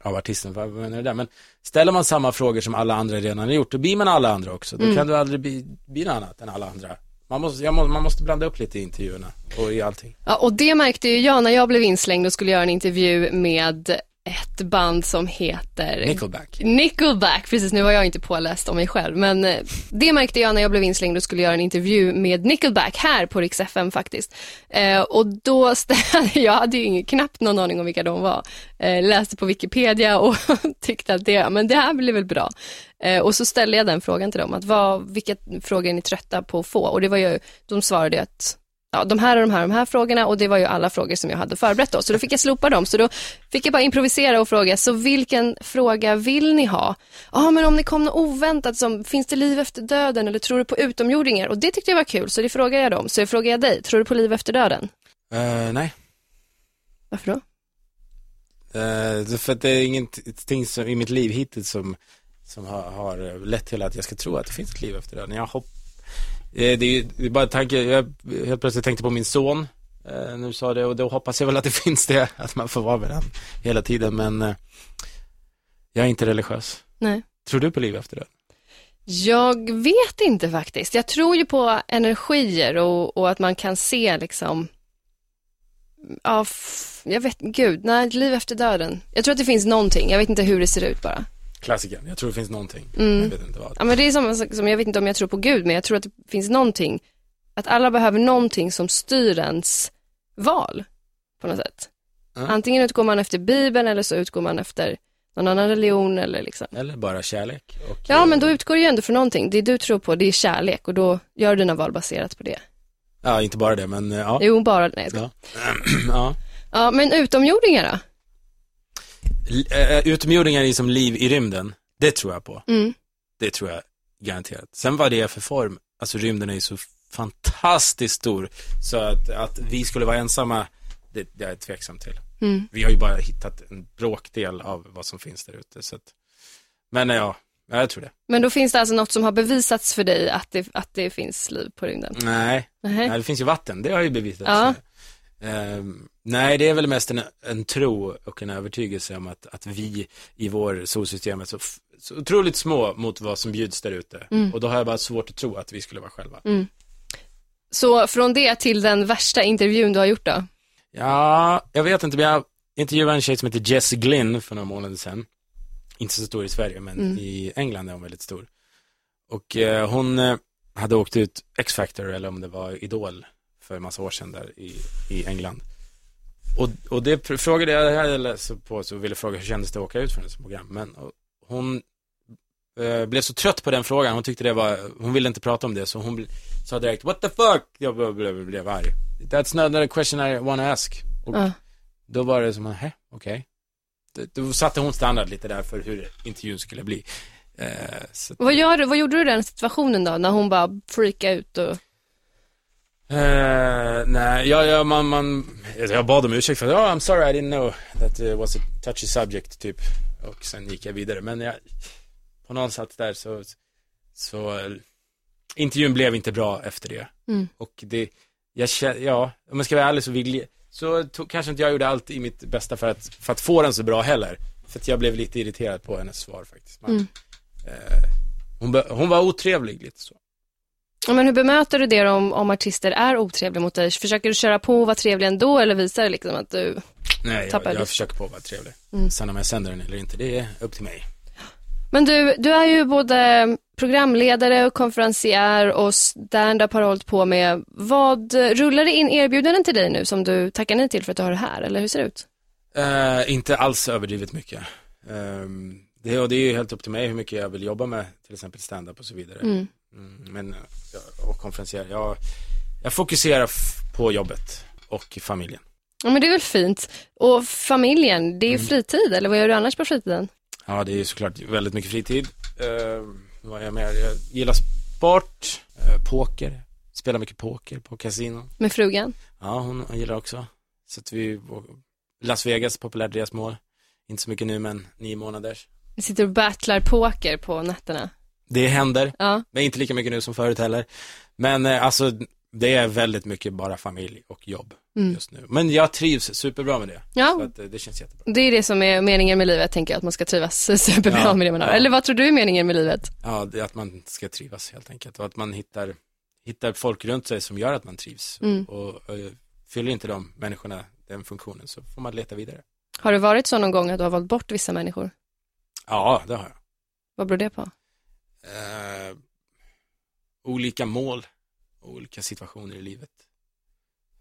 Speaker 4: av artisten. Vad menar du där? Men ställer man samma frågor som alla andra redan har gjort, då blir man alla andra också. Då
Speaker 2: Mm.
Speaker 4: kan du aldrig bli, bli något annat än alla andra. Man måste, må, man måste blanda upp lite i intervjuerna och i allting.
Speaker 2: Ja, och det märkte ju jag när jag blev inslängd och skulle göra en intervju med ett band som heter
Speaker 4: Nickelback.
Speaker 2: Nickelback, precis nu var jag inte påläst om mig själv, men eh, det märkte jag när jag blev inslängd och skulle göra en intervju med Nickelback här på Rix FM faktiskt. Eh, och då ställde, jag hade ju ingen, knappt någon aning om vilka de var, eh, läste på Wikipedia och tyckte att det, men det här blir väl bra. Eh, och så ställde jag den frågan till dem, att vad, vilka frågor är ni trötta på att få? Och det var ju, de svarade att ja, de här och de här, de här frågorna och det var ju alla frågor som jag hade förberett då. Så då fick jag slopa dem. Så då fick jag bara improvisera och fråga, så vilken fråga vill ni ha? Ja, men om det kom något oväntat som, finns det liv efter döden eller tror du på utomjordingar? Och det tyckte jag var kul, så det frågade jag dem. Så jag frågar jag dig, tror du på liv efter döden?
Speaker 4: Eh, nej.
Speaker 2: Varför då?
Speaker 4: Det- för att det är ingenting som, i mitt liv hittills som, som har, har lett till att jag ska tro att det finns ett liv efter döden. Jag hopp, det, är, det är bara tanke, jag helt plötsligt tänkte på min son eh, du sa det och då hoppas jag väl att det finns det, att man får vara med den hela tiden men eh, jag är inte religiös.
Speaker 2: Nej.
Speaker 4: Tror du på liv efter döden?
Speaker 2: Jag vet inte faktiskt. Jag tror ju på energier och, och att man kan se liksom, ja, jag vet, gud, nej, liv efter döden. Jag tror att det finns någonting, jag vet inte hur det ser ut bara.
Speaker 4: Klassikern, jag tror det finns någonting,
Speaker 2: Mm.
Speaker 4: jag vet inte vad.
Speaker 2: Ja, men det är samma sak som, jag vet inte om jag tror på Gud, men jag tror att det finns någonting, att alla behöver någonting som styr ens val på något sätt.
Speaker 4: Ja.
Speaker 2: Antingen utgår man efter Bibeln eller så utgår man efter någon annan religion eller liksom.
Speaker 4: Eller bara kärlek. Och,
Speaker 2: Ja, men då utgår det ju ändå från någonting. Det du tror på, det är kärlek och då gör du dina val baserat på det.
Speaker 4: Ja, inte bara det, men eh, ja.
Speaker 2: Jo, bara, nej jag ska.
Speaker 4: Ja. ja.
Speaker 2: Ja, men utomjordingar då?
Speaker 4: Äh, utomjordingar är som liv i rymden, det tror jag på.
Speaker 2: Mm.
Speaker 4: Det tror jag garanterat. Sen vad det är för form, alltså rymden är ju så fantastiskt stor, så att, att vi skulle vara ensamma, det, det är jag tveksam till.
Speaker 2: Mm.
Speaker 4: Vi har ju bara hittat en bråkdel av vad som finns där ute, så att, men ja, ja, jag tror det.
Speaker 2: Men då finns det alltså något som har bevisats för dig att det, att det finns liv på rymden?
Speaker 4: Nej,
Speaker 2: Nej.
Speaker 4: nej det finns ju vatten, det har ju bevisats.
Speaker 2: Ja.
Speaker 4: Ehm, nej, det är väl mest en, en tro och en övertygelse om att, att vi i vår solsystem är så, så otroligt små mot vad som bjuds där ute.
Speaker 2: Mm.
Speaker 4: Och då har jag bara svårt att tro att vi skulle vara själva.
Speaker 2: Så från det till den värsta intervjun du har gjort då?
Speaker 4: Ja, jag vet inte, men jag intervjuade en tjej som heter Jess Glynn för några månader sedan. Inte så stor i Sverige, men
Speaker 2: Mm.
Speaker 4: i England är hon väldigt stor. Och eh, hon eh, hade åkt ut X-Factor, eller om det var Idol, för en massa år sedan där i, i England. Och, och det frågade jag, jag hade läst på, så ville fråga hur kändes det att åka ut från ett program. Men hon eh, blev så trött på den frågan, hon tyckte det var, hon ville inte prata om det, så hon sa direkt, what the fuck? Jag blev, blev, blev arg. That's not a question I wanna ask. Och
Speaker 2: Ja.
Speaker 4: då var det som, hä, okej. Det- Då satte hon standard lite där för hur intervjun skulle bli. Eh, så,
Speaker 2: Vad, gör, vad gjorde du i den situationen då, när hon bara freakade ut och...
Speaker 4: eh, nej, ja, ja, man, man, jag bad om ursäkt för, oh, I'm sorry I didn't know that it was a touchy subject, typ. Och sen gick jag vidare, men jag, på något sätt där så, så, intervjun blev inte bra efter det.
Speaker 2: Mm.
Speaker 4: Och det, jag känner, ja, om jag ska vara ärlig så vill så to, kanske inte jag gjorde allt i mitt bästa för att, för att få den så bra heller. För att jag blev lite irriterad på hennes svar faktiskt. Men,
Speaker 2: Mm.
Speaker 4: eh, hon, hon var otrevlig lite så.
Speaker 2: Men hur bemöter du det om, om artister är otrevliga mot dig? Försöker du köra på och vara trevlig ändå eller visar det liksom att du...
Speaker 4: Nej, jag,
Speaker 2: Tappar
Speaker 4: jag
Speaker 2: lite.
Speaker 4: försöker på att vara trevlig.
Speaker 2: Mm.
Speaker 4: Sen om jag sänder den eller inte, det är upp till mig.
Speaker 2: Men du, du är ju både programledare och konferencier och stand-up har hållit på med. Vad, rullar det in erbjudanden till dig nu som du tackar nej till för att du har det här, eller hur ser det ut?
Speaker 4: Eh, inte alls överdrivet mycket. Ehm, det, och det är ju helt upp till mig hur mycket jag vill jobba med, till exempel stand-up och så vidare.
Speaker 2: Mm.
Speaker 4: Mm, men, och konferencier, jag, jag fokuserar på jobbet och familjen.
Speaker 2: Ja, men det är väl fint. Och familjen, det är ju
Speaker 4: Mm.
Speaker 2: fritid, eller vad gör du annars på fritiden?
Speaker 4: Ja, det är ju såklart väldigt mycket fritid. Uh, vad är jag mer? Jag gillar sport, eh, poker, spelar mycket poker på kasino.
Speaker 2: Med frugan?
Speaker 4: Ja, hon, hon gillar också. Så att vi, Las Vegas, populärt resmål. Inte så mycket nu, men nio månaders.
Speaker 2: Vi sitter och battlar poker på nätterna.
Speaker 4: Det händer,
Speaker 2: Ja,
Speaker 4: men inte lika mycket nu som förut heller. Men eh, alltså, det är väldigt mycket bara familj och jobb
Speaker 2: Mm.
Speaker 4: just nu. Men jag trivs superbra med det. Så
Speaker 2: ja
Speaker 4: att, eh, det känns jättebra.
Speaker 2: det är det som är meningen med livet, tänker jag, att man ska trivas superbra
Speaker 4: Ja,
Speaker 2: med det man har.
Speaker 4: ja.
Speaker 2: Eller vad tror du är meningen med livet?
Speaker 4: Ja, det är att man ska trivas helt enkelt. Och att man hittar, hittar folk runt sig som gör att man trivs.
Speaker 2: Mm.
Speaker 4: Och, och fyller inte de människorna den funktionen så får man leta vidare.
Speaker 2: Har det varit så någon gång att du har valt bort vissa människor?
Speaker 4: Ja, det har jag.
Speaker 2: Vad beror det på?
Speaker 4: Eh, olika mål, olika situationer i livet.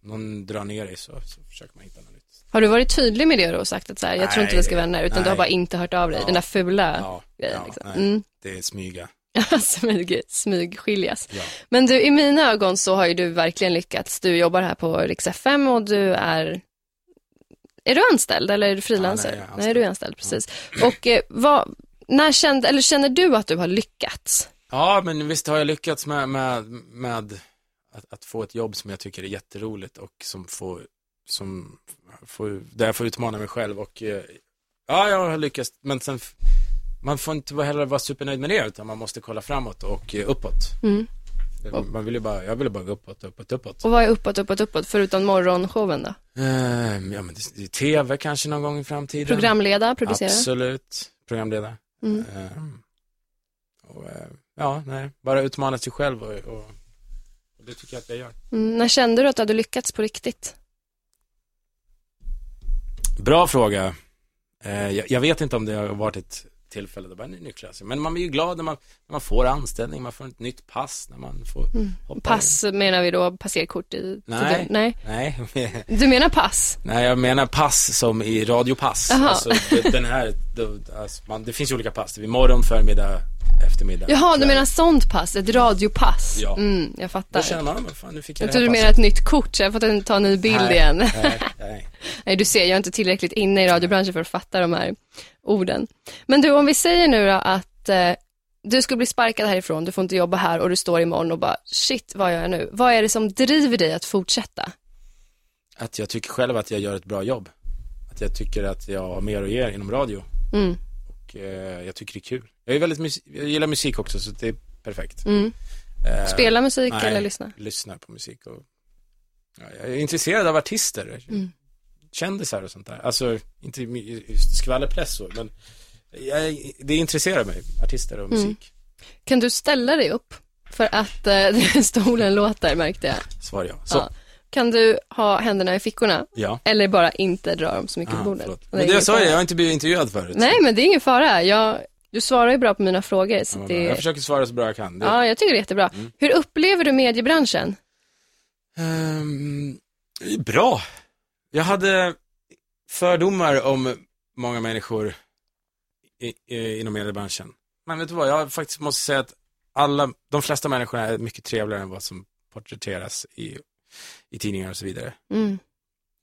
Speaker 4: Någon drar ner dig så, så försöker man hitta något nytt.
Speaker 2: Har du varit tydlig med det då och sagt att så här, jag tror inte
Speaker 4: Nej,
Speaker 2: vi ska vara vänner, utan du
Speaker 4: nej.
Speaker 2: har bara inte hört av dig,
Speaker 4: Ja.
Speaker 2: den där fula
Speaker 4: Ja,
Speaker 2: grejen.
Speaker 4: ja,
Speaker 2: liksom.
Speaker 4: nej.
Speaker 2: mm.
Speaker 4: det är smyga.
Speaker 2: smyg, smygskiljas.
Speaker 4: Ja.
Speaker 2: Men du, i mina ögon så har ju du verkligen lyckats. Du jobbar här på Rix FM och du är... Är du anställd eller är du frilansare?
Speaker 4: Ja, nej,
Speaker 2: nej, du är anställd, precis. Och eh, vad, när kände, eller känner du att du har lyckats?
Speaker 4: Ja, men visst har jag lyckats med, med, med att, att få ett jobb som jag tycker är jätteroligt och som får, som får, där jag får utmana mig själv och eh, ja, jag har lyckats, men sen man får inte heller vara supernöjd med det utan man måste kolla framåt och eh, uppåt.
Speaker 2: Mm.
Speaker 4: Man vill ju bara, jag vill bara gå uppåt, uppåt, uppåt.
Speaker 2: Och vad är uppåt, uppåt, uppåt, förutom morgonshowen då?
Speaker 4: Eh, ja, men det, det tv kanske någon gång i framtiden.
Speaker 2: Programleda, producera?
Speaker 4: Absolut, programledare.
Speaker 2: Mm.
Speaker 4: Ehm, och, eh, ja, nej, bara utmana sig själv och, och, och det tycker jag att jag gör.
Speaker 2: Mm, när kände du att du hade lyckats på riktigt?
Speaker 4: Bra fråga. Eh, jag, jag vet inte om det har varit ett tillfälle då bara, nu Niklas, men man blir ju glad när man, när man får anställning, man får ett nytt pass, när man får hoppa
Speaker 2: Pass menar vi då passerkort i...
Speaker 4: Nej.
Speaker 2: Nej.
Speaker 4: Nej,
Speaker 2: Du menar pass?
Speaker 4: nej, jag menar pass som i radiopass. Alltså, det, den här, då, alltså, man, det finns ju olika pass, det är morgon, förmiddag, eftermiddag.
Speaker 2: Jaha, du menar sånt pass, ett radiopass?
Speaker 4: Ja.
Speaker 2: Mm, jag fattar.
Speaker 4: Då känner man, fan, nu fick jag,
Speaker 2: Jag
Speaker 4: det
Speaker 2: trodde du menade ett nytt kort, så jag har fått ta en ny bild
Speaker 4: Nej,
Speaker 2: igen.
Speaker 4: Nej, nej.
Speaker 2: Nej, du ser, jag är inte tillräckligt inne i radiobranschen för att fatta de här orden. Men du, om vi säger nu då att eh, du skulle bli sparkad härifrån, du får inte jobba här och du står imorgon och bara, shit, vad gör jag nu? Vad är det som driver dig att fortsätta?
Speaker 4: Att jag tycker själv att jag gör ett bra jobb. Att jag tycker att jag har mer att ge inom radio.
Speaker 2: Mm.
Speaker 4: Och eh, jag tycker det är kul. Jag, är väldigt jag gillar musik också, så det är perfekt.
Speaker 2: Mm.
Speaker 4: Eh,
Speaker 2: Spela musik
Speaker 4: nej.
Speaker 2: eller lyssna?
Speaker 4: lyssnar på musik och ja, jag är intresserad av artister,
Speaker 2: Mm.
Speaker 4: Kändisar och sånt där. Alltså, inte skvallerpressor, men jag, det intresserar mig, artister och
Speaker 2: Mm.
Speaker 4: musik.
Speaker 2: Kan du ställa dig upp? För att eh, stolen låter märkte jag.
Speaker 4: Svar ja. Så,
Speaker 2: Ja. Kan du ha händerna i fickorna?
Speaker 4: ja.
Speaker 2: Eller bara inte dra dem så mycket på
Speaker 4: Aha,
Speaker 2: bordet? Det
Speaker 4: Men det jag sa,
Speaker 2: fara.
Speaker 4: jag har inte blivit intervjuad förut.
Speaker 2: Nej, men det är ingen fara. Jag, du svarar ju bra på mina frågor. Så
Speaker 4: Ja,
Speaker 2: det,
Speaker 4: Jag försöker svara så bra jag kan. Det,
Speaker 2: ja, jag tycker det är jättebra.
Speaker 4: Mm.
Speaker 2: Hur upplever du mediebranschen?
Speaker 4: Är bra. Jag hade fördomar om många människor i, i, inom mediebranschen. Men vet du vad, jag faktiskt måste säga att alla, de flesta människor är mycket trevligare än vad som porträtteras i, i tidningar och så vidare.
Speaker 2: Mm.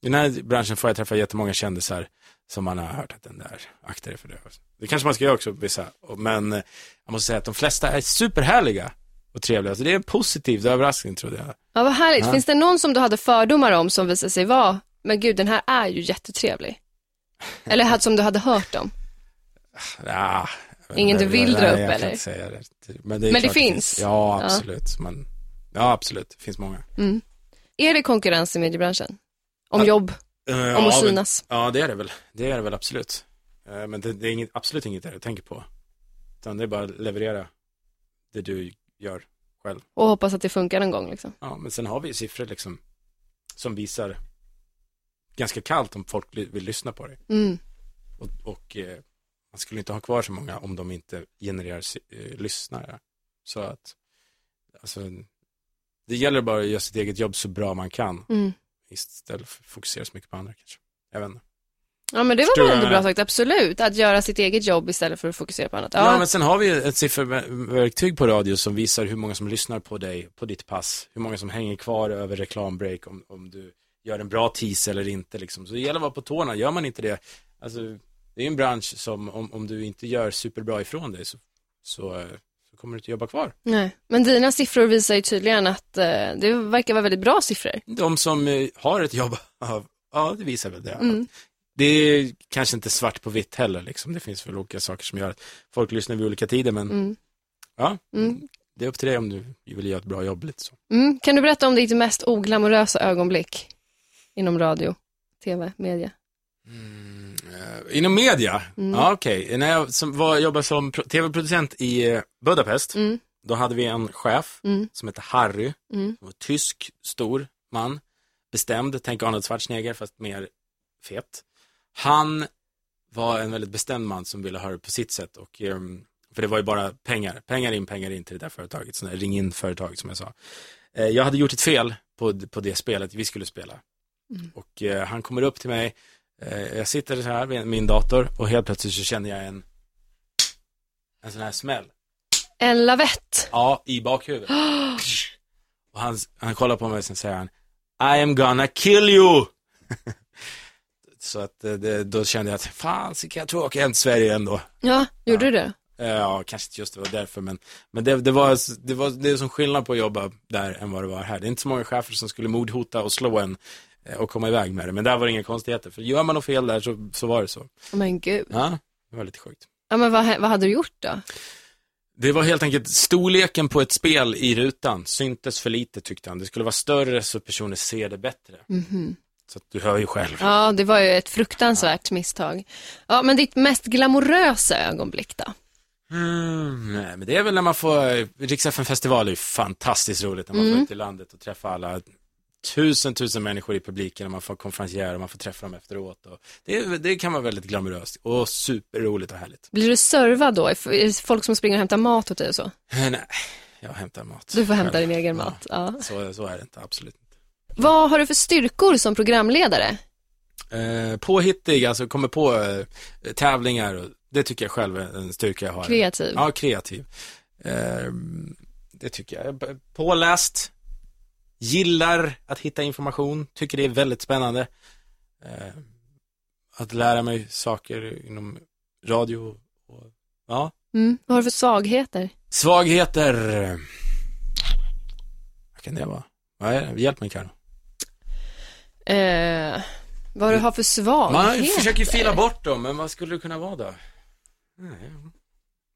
Speaker 4: I den här branschen får jag träffa jättemånga kändisar som man har hört att den där, akta dig för det. Det kanske man ska göra också, vissa. Men eh, jag måste säga att de flesta är superhärliga och trevliga. Så det är en positiv överraskning trodde jag.
Speaker 2: Ja, vad härligt.
Speaker 4: Ja.
Speaker 2: Finns det någon som du hade fördomar om som visade sig vara, men gud, den här är ju jättetrevlig? Eller som du hade hört om?
Speaker 4: Ja,
Speaker 2: Ingen du vill dra
Speaker 4: nej,
Speaker 2: upp,
Speaker 4: kan
Speaker 2: eller?
Speaker 4: det. Men det,
Speaker 2: Men det finns?
Speaker 4: Ja, absolut. Men, ja, absolut. Det finns många.
Speaker 2: Mm. Är det konkurrens i mediebranschen? Om
Speaker 4: Ja.
Speaker 2: jobb,
Speaker 4: Uh,
Speaker 2: om
Speaker 4: ja,
Speaker 2: att
Speaker 4: men-
Speaker 2: synas?
Speaker 4: Ja, det är det väl. Det är det väl absolut. Eh, men det, det är inget, absolut inget jag tänker på. Utan det är bara att leverera det du gör själv.
Speaker 2: Och hoppas att det funkar någon gång liksom.
Speaker 4: Ja, men sen har vi ju siffror liksom som visar ganska kallt om folk vill lyssna på det.
Speaker 2: Mm.
Speaker 4: Och, och eh, man skulle inte ha kvar så många om de inte genererar eh, lyssnare. Så att, alltså, det gäller bara att göra sitt eget jobb så bra man kan.
Speaker 2: Mm.
Speaker 4: Istället för att fokusera så mycket på andra kanske. Jag vet inte.
Speaker 2: Ja, men det var väl ändå bra sagt, absolut. Att göra sitt eget jobb istället för att fokusera på annat.
Speaker 4: Ja.
Speaker 2: Ja,
Speaker 4: men sen har vi ju ett sifferverktyg på radio som visar hur många som lyssnar på dig, på ditt pass. Hur många som hänger kvar över reklambreak om, om du gör en bra tease eller inte liksom. Så det gäller att vara på tårna. Gör man inte det, alltså det är en bransch som om, om du inte gör superbra ifrån dig så, så, så kommer du inte jobba kvar.
Speaker 2: Nej. Men dina siffror visar ju tydligen att eh, det verkar vara väldigt bra siffror.
Speaker 4: De som eh, har ett jobb, ja det visar väl det.
Speaker 2: Mm.
Speaker 4: Det är kanske inte svart på vitt heller liksom. Det finns väl olika saker som gör att folk lyssnar vid olika tider men
Speaker 2: Mm.
Speaker 4: ja,
Speaker 2: Mm.
Speaker 4: det är upp till dig om du vill göra ett bra jobb lite så.
Speaker 2: Mm. Kan du berätta om ditt mest oglamorösa ögonblick inom radio, tv, media?
Speaker 4: Mm, eh, inom media?
Speaker 2: Mm.
Speaker 4: Ja, okej. När jag som var, jobbade som pro- tv-producent i eh, Budapest,
Speaker 2: Mm.
Speaker 4: då hade vi en chef
Speaker 2: Mm.
Speaker 4: som hette Harry,
Speaker 2: Mm.
Speaker 4: som var tysk, stor man, bestämd, tänk Arnold Schwarzenegger fast mer fet. Han var en väldigt bestämd man som ville ha det på sitt sätt och ehm, för det var ju bara pengar, pengar in, pengar in till det där företaget, sådana ring in företag som jag sa. Eh, jag hade gjort ett fel på, på det spelet vi skulle spela.
Speaker 2: Mm.
Speaker 4: Och eh, han kommer upp till mig, eh, jag sitter så här vid min dator och helt plötsligt så känner jag en, en sån här smäll.
Speaker 2: En lavett.
Speaker 4: Ja, i bakhuvudet. Och han, han kollar på mig och sen säger han I am gonna kill you! så att eh, det, då kände jag att fan, så kan jag tror jag åka hem till Sverige ändå.
Speaker 2: Ja, gjorde
Speaker 4: Ja.
Speaker 2: du det?
Speaker 4: Eh, Ja, kanske inte just det var därför, men, men det, det, var, det var det är som skillnad på att jobba där än vad det var här. Det är inte så många chefer som skulle mordhota och slå en och komma iväg med det, men där var det inga konstigheter. För gör man något fel där så, så var det så.
Speaker 2: Men gud.
Speaker 4: Ja, det var lite sjukt.
Speaker 2: Ja, men vad, vad hade du gjort då?
Speaker 4: Det var helt enkelt storleken på ett spel i rutan syntes för lite tyckte han. Det skulle vara större så personer ser det bättre.
Speaker 2: Mhm.
Speaker 4: Så att du hör ju själv.
Speaker 2: Ja, det var ju ett fruktansvärt misstag. Ja, men ditt mest glamorösa ögonblick då?
Speaker 4: Mm, nej, men det är väl när man får, Rix festival är ju fantastiskt roligt när man
Speaker 2: Mm.
Speaker 4: får ut i landet och träffa alla tusen, tusen människor i publiken och man får konferencier och man får träffa dem efteråt. Och det, det kan vara väldigt glamoröst och superroligt och härligt.
Speaker 2: Blir du servad då? Är det folk som springer och hämtar mat åt dig och så?
Speaker 4: Eh, Nej, jag hämtar mat.
Speaker 2: Du får hämta
Speaker 4: själv.
Speaker 2: din egen
Speaker 4: Ja,
Speaker 2: mat. Ja.
Speaker 4: Så, så är det inte, absolut inte.
Speaker 2: Vad har du för styrkor som programledare?
Speaker 4: Eh, påhittig, alltså kommer på eh, tävlingar och det tycker jag själv är en styrka jag har.
Speaker 2: Kreativ?
Speaker 4: Ja, kreativ. Eh, det tycker jag. Påläst, gillar att hitta information, tycker det är väldigt spännande. Eh, att lära mig saker inom radio och, ja.
Speaker 2: Mm. Vad har du för svagheter?
Speaker 4: Svagheter. Vad kan det vara? Vad är det? Hjälp mig Karo.
Speaker 2: Eh, vad du har för svagheter?
Speaker 4: Man försöker ju fila bort dem, men vad skulle det kunna vara då? Nej.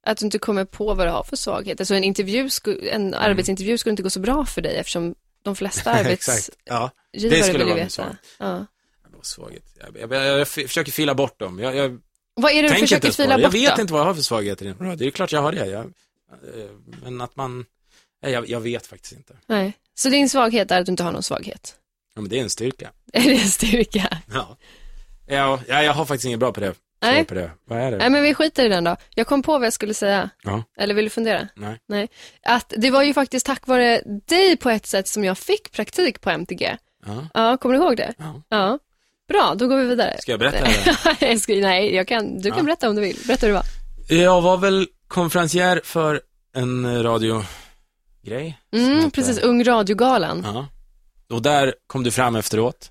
Speaker 2: Att du inte kommer på vad du har för svagheter. Så en, intervju, en
Speaker 4: Mm.
Speaker 2: arbetsintervju skulle inte gå så bra för dig eftersom de flesta
Speaker 4: Exakt. Ja,
Speaker 2: arbetsgivare
Speaker 4: det skulle
Speaker 2: vill veta. Ja.
Speaker 4: det var svaghet. Jag, jag, jag, jag försöker fila bort dem. Jag, jag
Speaker 2: Vad är det du försöker fila bort
Speaker 4: Jag vet
Speaker 2: då?
Speaker 4: inte vad jag har för svagheter inom radio. Det är klart jag har det. Jag, eh, men att man, jag, jag vet faktiskt inte.
Speaker 2: Nej. Så din svaghet är att du inte har någon svaghet?
Speaker 4: Ja, men det är en styrka.
Speaker 2: Är det en styrka?
Speaker 4: Ja, ja, jag har faktiskt inget bra på det.
Speaker 2: Nej.
Speaker 4: På det. Vad är det?
Speaker 2: Nej men vi skiter i den då. Jag kom på vad jag skulle säga.
Speaker 4: Ja.
Speaker 2: Eller vill du fundera?
Speaker 4: Nej.
Speaker 2: Nej. Att det var ju faktiskt tack vare dig på ett sätt som jag fick praktik på MTG.
Speaker 4: Ja.
Speaker 2: Ja, kommer du ihåg det?
Speaker 4: ja.
Speaker 2: Ja. Bra, då går vi vidare.
Speaker 4: Ska jag berätta det?
Speaker 2: nej, jag kan, du kan
Speaker 4: Ja.
Speaker 2: berätta om du vill. Berätta hur det var.
Speaker 4: Jag var väl konferencier för en radiogrej.
Speaker 2: Mm, precis, Ung radiogalan.
Speaker 4: Ja. Och där kom du fram efteråt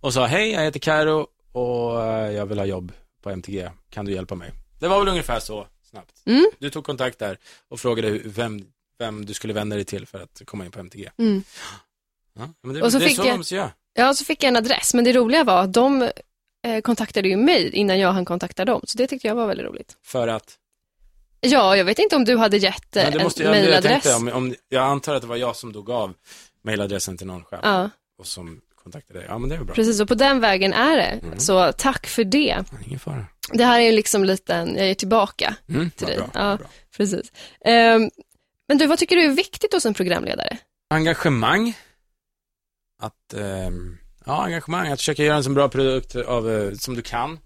Speaker 4: och sa hej, jag heter Karo och eh, jag vill ha jobb på MTG. Kan du hjälpa mig? Det var väl ungefär så snabbt.
Speaker 2: Mm.
Speaker 4: Du tog kontakt där och frågade vem, vem du skulle vända dig till för att komma in på MTG.
Speaker 2: Mm.
Speaker 4: Ja, men det,
Speaker 2: Och så
Speaker 4: det är
Speaker 2: fick
Speaker 4: så
Speaker 2: jag-
Speaker 4: de måste göra.
Speaker 2: Ja, så fick jag en adress, men det roliga var att de eh, kontaktade ju mig innan jag hann kontakta dem, så det tyckte jag var väldigt roligt.
Speaker 4: För att,
Speaker 2: Ja, jag vet inte om du hade gett eh, en
Speaker 4: jag, jag
Speaker 2: mejladress.
Speaker 4: tänkte, om, om, jag antar att det var jag som då gav mejladressen till någon chef
Speaker 2: Ja,
Speaker 4: och som kontaktade dig. Ja, men det är bra.
Speaker 2: precis, och på den vägen är det.
Speaker 4: Mm.
Speaker 2: Så tack för det.
Speaker 4: Ingen fara.
Speaker 2: Det här är ju liksom liten, jag är tillbaka,
Speaker 4: Mm,
Speaker 2: Till dig.
Speaker 4: bra,
Speaker 2: Ja.
Speaker 4: bra.
Speaker 2: precis. Ehm, men du, vad tycker du är viktigt hos en programledare?
Speaker 4: engagemang. Att, ehm, ja, engagemang, att försöka göra en så bra produkt av, eh, som du kan.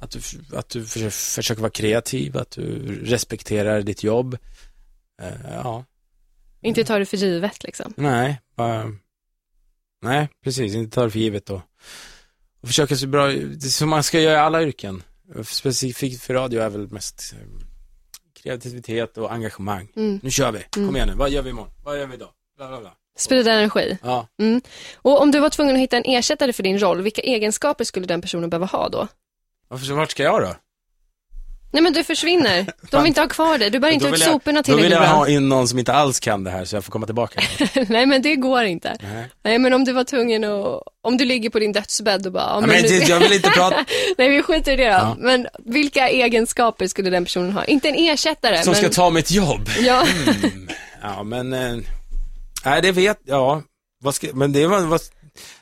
Speaker 4: Att du, att du försöker, försöker vara kreativ, att du respekterar ditt jobb. Eh, ja,
Speaker 2: Inte ta det för givet liksom.
Speaker 4: nej, bara, nej, precis, inte ta det för givet då. Och försöka så bra, som man ska göra i alla yrken. Specifikt för radio är väl mest eh, kreativitet och engagemang.
Speaker 2: Mm.
Speaker 4: Nu kör vi, kom
Speaker 2: Mm.
Speaker 4: igen nu, vad gör vi imorgon? Vad gör vi idag? Bla, bla, bla.
Speaker 2: Sprida energi.
Speaker 4: Ja,
Speaker 2: Och om du var tvungen att hitta en ersättare för din roll, vilka egenskaper skulle den personen behöva ha då?
Speaker 4: varför, vart ska jag då?
Speaker 2: Nej men du försvinner. De vill inte ha kvar dig. Du bär inte ut
Speaker 4: vill jag-
Speaker 2: soporna
Speaker 4: Då vill
Speaker 2: tillräckligt
Speaker 4: jag
Speaker 2: bra.
Speaker 4: ha in någon som inte alls kan det här så jag får komma tillbaka.
Speaker 2: Nej men det går inte.
Speaker 4: Nej.
Speaker 2: Nej men om du var tvungen att, om du ligger på din dödsbädd och bara, Ja,
Speaker 4: men
Speaker 2: nu-
Speaker 4: jag vill inte prata,
Speaker 2: Nej vi skiter i det då.
Speaker 4: Ja.
Speaker 2: Men vilka egenskaper skulle den personen ha? Inte en ersättare,
Speaker 4: som
Speaker 2: men...
Speaker 4: ska ta mitt jobb.
Speaker 2: Ja,
Speaker 4: Mm. Ja, men, eh, nej det vet, ja, vad ska, men det var, var,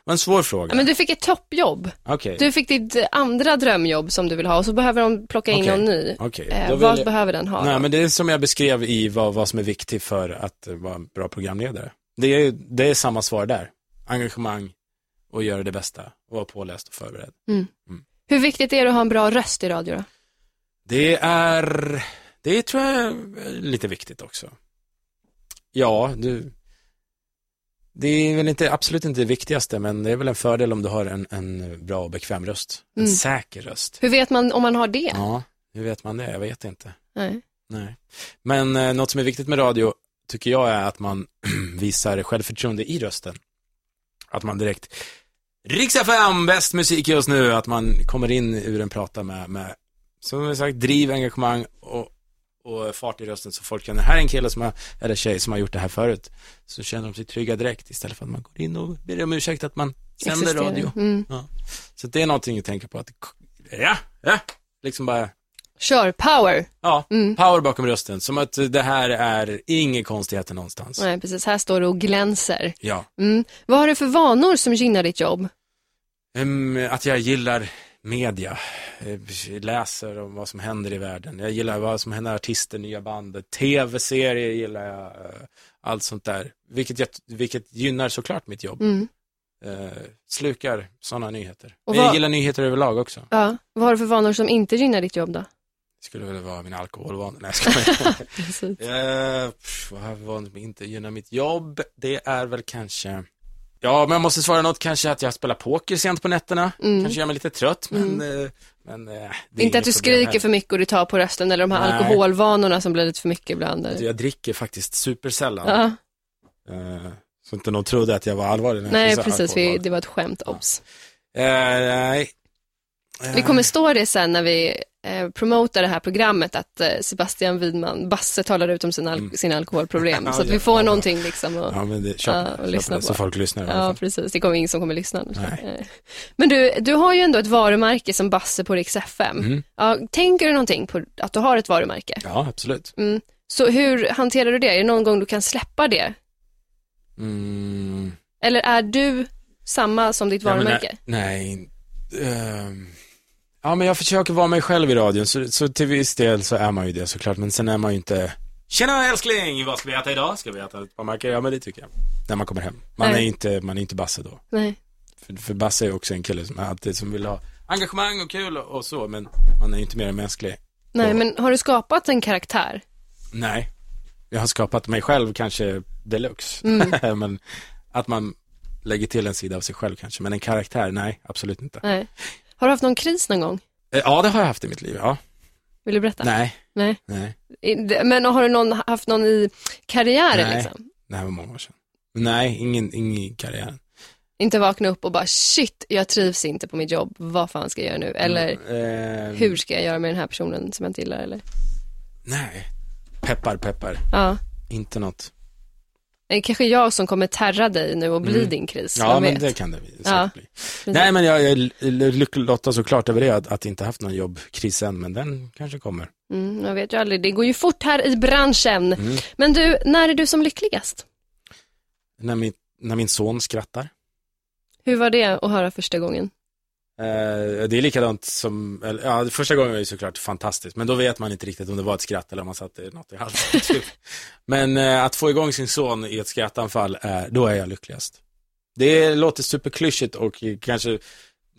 Speaker 4: var en svår fråga.
Speaker 2: men du fick ett toppjobb.
Speaker 4: Okej,
Speaker 2: Du fick ditt andra drömjobb som du vill ha och så behöver de plocka in
Speaker 4: Okej.
Speaker 2: någon ny.
Speaker 4: okej.
Speaker 2: Eh, vad
Speaker 4: jag-
Speaker 2: behöver den ha?
Speaker 4: Nej,
Speaker 2: då?
Speaker 4: men det är som jag beskrev i vad, vad som är viktigt för att vara en bra programledare. Det är, det är samma svar där. Engagemang och göra det bästa och vara påläst och förberedd.
Speaker 2: Hur viktigt är det att ha en bra röst i radio då?
Speaker 4: Det är, det tror jag är lite viktigt också. Ja, du, det är väl inte, absolut inte det viktigaste, men det är väl en fördel om du har en, en bra och bekväm röst. En
Speaker 2: Mm.
Speaker 4: säker röst.
Speaker 2: Hur vet man om man har det?
Speaker 4: Ja, hur vet man det? Jag vet inte.
Speaker 2: Nej.
Speaker 4: Nej. Men eh, något som är viktigt med radio tycker jag är att man visar självförtroende i rösten. Att man direkt, Rix FM, bäst musik just nu, att man kommer in ur en prata med, med som sagt, driv, engagemang och, och fart i rösten så folk känner, här är en kille som har, eller tjej som har gjort det här förut. Så känner de sig trygga direkt istället för att man går in och ber om ursäkt att man sänder
Speaker 2: Existerar.
Speaker 4: radio.
Speaker 2: Mm.
Speaker 4: Så det är någonting att tänka på att, ja, ja, liksom bara,
Speaker 2: Kör, power.
Speaker 4: ja,
Speaker 2: Mm.
Speaker 4: power bakom rösten. Som att det här är inga konstigheter någonstans.
Speaker 2: Nej, precis. Här står du och glänser.
Speaker 4: Ja.
Speaker 2: Mm. Vad har du för vanor som gynnar ditt jobb?
Speaker 4: Ehm, att jag gillar media, Eh, läser om vad som händer i världen. Jag gillar vad som händer, artister, nya band, tv-serier gillar jag, eh, allt sånt där. Vilket, jag, vilket gynnar såklart mitt jobb.
Speaker 2: Mm.
Speaker 4: Eh, slukar sådana nyheter.
Speaker 2: Och
Speaker 4: Men jag
Speaker 2: vad-
Speaker 4: gillar nyheter överlag också.
Speaker 2: Ja. Vad har du för vanor som inte gynnar ditt jobb då?
Speaker 4: Det skulle väl vara mina alkoholvanor. Nej, jag. Eh, pff, vad har vanor som inte gynnar mitt jobb? Det är väl kanske Ja, men jag måste svara något, kanske att jag spelar poker sent på nätterna.
Speaker 2: Mm.
Speaker 4: Kanske gör mig lite trött, men, eh, men eh, det är
Speaker 2: Inte att du skriker
Speaker 4: heller.
Speaker 2: för mycket och du tar på rösten eller de här
Speaker 4: Nej.
Speaker 2: alkoholvanorna som blir lite för mycket ibland. Eller?
Speaker 4: Jag dricker faktiskt supersällan.
Speaker 2: Ja.
Speaker 4: Eh, så inte någon trodde att jag var allvarlig när
Speaker 2: Nej, precis. Vi, det var ett skämt, obs.
Speaker 4: Eh, nej.
Speaker 2: Vi kommer stå det sen när vi eh, promotar det här programmet att eh, Sebastian Widman, Basse talar ut om sina, al- sina alkoholproblem.
Speaker 4: Mm. Ja,
Speaker 2: så att vi
Speaker 4: ja,
Speaker 2: får
Speaker 4: ja.
Speaker 2: någonting liksom. Och,
Speaker 4: Ja, men det, köp,
Speaker 2: Ja, och
Speaker 4: köp
Speaker 2: lyssna
Speaker 4: det, så
Speaker 2: på.
Speaker 4: folk lyssnar
Speaker 2: Ja, precis. Det kommer ingen som kommer lyssna.
Speaker 4: Nej.
Speaker 2: Men du, du har ju ändå ett varumärke som Basse på Rix FM.
Speaker 4: Mm.
Speaker 2: Ja, tänker du någonting på att du har ett varumärke?
Speaker 4: Ja, absolut.
Speaker 2: Mm. Så hur hanterar du det? Är det någon gång du kan släppa det?
Speaker 4: Mm.
Speaker 2: Eller är du samma som ditt
Speaker 4: Ja,
Speaker 2: varumärke?
Speaker 4: Nej, nej ehm, ja men jag försöker vara mig själv i radion, så, så till viss del så är man ju det såklart, men sen är man ju inte Tjena älskling, vad ska vi äta idag? Ska vi äta ett par mackor? Ja men det tycker jag. När man kommer hem. Man
Speaker 2: Nej.
Speaker 4: är inte, man är inte Basse då.
Speaker 2: Nej.
Speaker 4: För, för Basse är också en kille som, alltid, som vill ha engagemang och kul och, och så, men man är inte mer än mänsklig.
Speaker 2: Nej,
Speaker 4: Och-
Speaker 2: men har du skapat en karaktär?
Speaker 4: Nej. Jag har skapat mig själv kanske deluxe.
Speaker 2: Mm.
Speaker 4: men att man lägger till en sida av sig själv kanske, men en karaktär, nej, absolut inte.
Speaker 2: Nej. Har du haft någon kris någon gång?
Speaker 4: Eh, Ja, det har jag haft i mitt liv, ja.
Speaker 2: Vill du berätta?
Speaker 4: Nej,
Speaker 2: Nej.
Speaker 4: nej.
Speaker 2: Men har du någon, haft någon i karriären
Speaker 4: Nej.
Speaker 2: liksom?
Speaker 4: Det här var många år sedan. Nej, ingen, ingen i karriären.
Speaker 2: Inte vakna upp och bara shit, jag trivs inte på mitt jobb, vad fan ska jag göra nu? Eller
Speaker 4: Eh,
Speaker 2: hur ska jag göra med den här personen som jag inte gillar? Eller?
Speaker 4: Nej. Peppar, peppar.
Speaker 2: Ja,
Speaker 4: Inte något.
Speaker 2: Det är kanske jag som kommer terra dig nu och bli
Speaker 4: Mm.
Speaker 2: din kris,
Speaker 4: Ja, men
Speaker 2: vet?
Speaker 4: det kan det säkert
Speaker 2: Ja.
Speaker 4: bli. Nej, men jag, jag är lycklottad såklart över det, att, att inte haft någon jobbkris än, men den kanske kommer.
Speaker 2: Mm, jag vet ju aldrig, det går ju fort här i branschen.
Speaker 4: Mm.
Speaker 2: Men du, när är du som lyckligast?
Speaker 4: När, min, när min son skrattar.
Speaker 2: Hur var det att höra första gången?
Speaker 4: Eh, det är likadant som, ja, första gången var ju såklart fantastiskt, men då vet man inte riktigt om det var ett skratt eller om man satte något i halsen. Typ. Men eh, att få igång sin son i ett skrattanfall, är, då är jag lyckligast. Det låter superklyschigt och kanske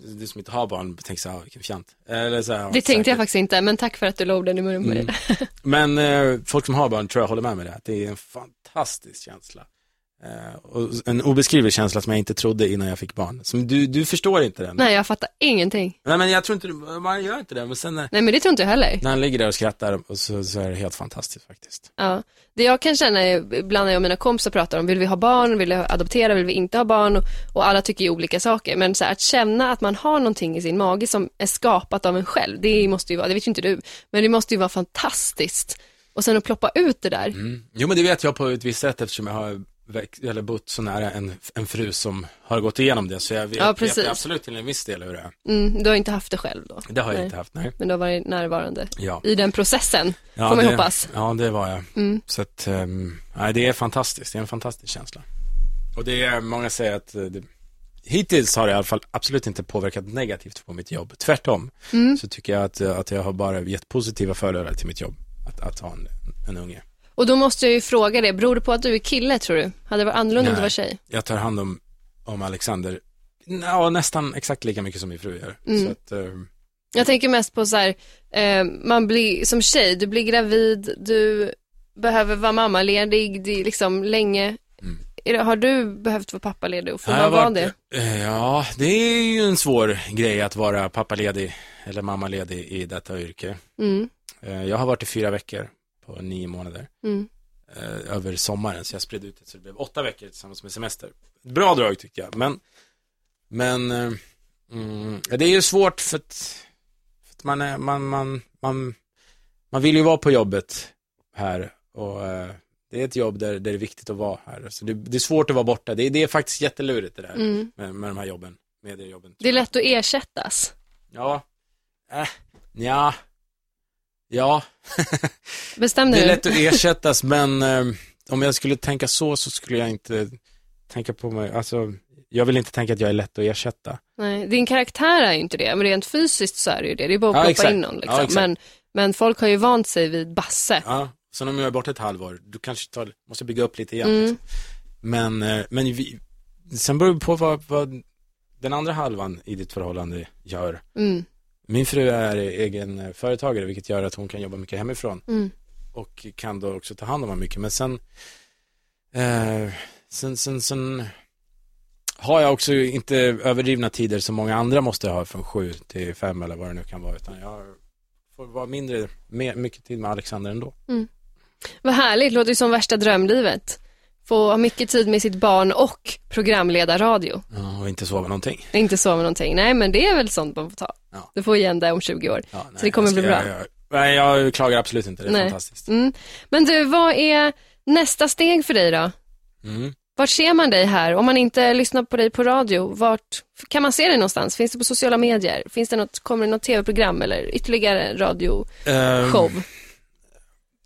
Speaker 4: du som inte har barn tänker så här, "Ah, vilken fjant. Eller så här,
Speaker 2: Det tänkte jag
Speaker 4: säkert.
Speaker 2: faktiskt inte, men tack för att du la orden i munnen på
Speaker 4: Mm. Men eh, folk som har barn tror jag håller med mig det. Det är en fantastisk känsla. Eh, en obeskrivlig känsla som jag inte trodde innan jag fick barn. Som du, du förstår inte den.
Speaker 2: Nej, jag fattar ingenting.
Speaker 4: Nej men jag tror inte, man gör inte det. Men sen när,
Speaker 2: Nej, men det tror inte jag heller.
Speaker 4: när han ligger där och skrattar och så, så är det helt fantastiskt faktiskt.
Speaker 2: Ja. Det jag kan känna är, ibland när jag och mina kompisar pratar om, vill vi ha barn, vill vi adoptera, vill vi inte ha barn? Och, och alla tycker ju olika saker. Men så här, att känna att man har någonting i sin mage som är skapat av en själv, det måste ju vara, det vet ju inte du, men det måste ju vara fantastiskt. Och sen att ploppa ut det där.
Speaker 4: Mm. Jo men det vet jag på ett visst sätt eftersom jag har eller bott så nära en, en fru som har gått igenom det. Så jag vet,
Speaker 2: Ja,
Speaker 4: vet absolut till en viss del hur det är.
Speaker 2: Mm, du har inte haft det själv då?
Speaker 4: Det har jag
Speaker 2: Nej.
Speaker 4: inte haft, nej.
Speaker 2: Men du har varit närvarande
Speaker 4: Ja.
Speaker 2: i den processen,
Speaker 4: Ja,
Speaker 2: får man
Speaker 4: det,
Speaker 2: hoppas.
Speaker 4: Ja, det var jag.
Speaker 2: Mm.
Speaker 4: Så att, um, nej, det är fantastiskt. Det är en fantastisk känsla. Och det är, många säger att eh, det, hittills har det i alla fall absolut inte påverkat negativt på mitt jobb. Tvärtom,
Speaker 2: Mm.
Speaker 4: så tycker jag att, eh, att jag har bara gett positiva fördelar till mitt jobb. Att, att ha en, en unge.
Speaker 2: Och då måste jag ju fråga det, beror det på att du är kille tror du? Hade det varit annorlunda om du var tjej?
Speaker 4: Jag tar hand om, om Alexander, ja, nästan exakt lika mycket som min fru gör.
Speaker 2: Mm.
Speaker 4: Så att, eh,
Speaker 2: Jag tänker mest på så här, eh, man blir, som tjej, du blir gravid, du behöver vara mammaledig, det är liksom länge.
Speaker 4: Mm.
Speaker 2: Är det, har du behövt vara pappaledig och får
Speaker 4: jag
Speaker 2: man vara det?
Speaker 4: eh, Ja, det är ju en svår grej att vara pappaledig eller mammaledig i detta yrke.
Speaker 2: Mm,
Speaker 4: Eh, Jag har varit i fyra veckor på nio månader
Speaker 2: mm.
Speaker 4: eh, över sommaren, så jag spred ut det så det blev åtta veckor tillsammans med semester. Bra drag tycker jag, men, men eh, mm, det är ju svårt för att, för att man, är, man, man, man, man vill ju vara på jobbet här och eh, det är ett jobb där, där det är viktigt att vara här. Så det, det är svårt att vara borta, det, är- det är faktiskt jättelurigt det där
Speaker 2: Mm.
Speaker 4: med, med de här jobben, mediejobben.
Speaker 2: Det är lätt att ersättas.
Speaker 4: Ja, äh, ja, ja.
Speaker 2: Bestäm
Speaker 4: Det är lätt att ersättas, men eh, om jag skulle tänka så, så skulle jag inte tänka på mig, alltså, jag vill inte tänka att jag är lätt att ersätta.
Speaker 2: Nej, din karaktär är ju inte det, men rent fysiskt så är det ju det. Det är bara att
Speaker 4: Ja,
Speaker 2: ploppa
Speaker 4: exakt.
Speaker 2: in någon liksom.
Speaker 4: Ja, exakt.
Speaker 2: men, men folk har ju vant sig vid Basse.
Speaker 4: Ja, sen om jag är borta ett halvår, du kanske tar, måste bygga upp lite igen.
Speaker 2: Mm.
Speaker 4: Liksom. Men, eh, men vi, sen beror det på vad, vad den andra halvan i ditt förhållande gör.
Speaker 2: Mm,
Speaker 4: Min fru är egen eh, företagare, vilket gör att hon kan jobba mycket hemifrån.
Speaker 2: mm,
Speaker 4: och kan då också ta hand om mycket. Men sen, eh, sen, sen, sen har jag också inte överdrivna tider som många andra måste ha från sju till fem eller vad det nu kan vara. Utan jag får vara mindre, mer, mycket tid med Alexander ändå.
Speaker 2: Vad härligt, låter ju som värsta drömlivet. Få ha mycket tid med sitt barn och programleda radio.
Speaker 4: Ja, och inte sova någonting.
Speaker 2: Inte sova någonting. Nej, men det är väl sånt man får ta.
Speaker 4: Ja.
Speaker 2: Du får igen det om 20 år.
Speaker 4: Ja,
Speaker 2: Så det kommer
Speaker 4: jag
Speaker 2: bli bra.
Speaker 4: Jag, jag, nej, jag klagar absolut inte, det är
Speaker 2: Nej.
Speaker 4: fantastiskt.
Speaker 2: Mm. Men du, vad är nästa steg för dig då?
Speaker 4: Mm.
Speaker 2: Vart ser man dig här? Om man inte lyssnar på dig på radio, vart kan man se dig någonstans? Finns det på sociala medier? Finns det något, kommer det något tv-program eller ytterligare radioshow?
Speaker 4: Ehm,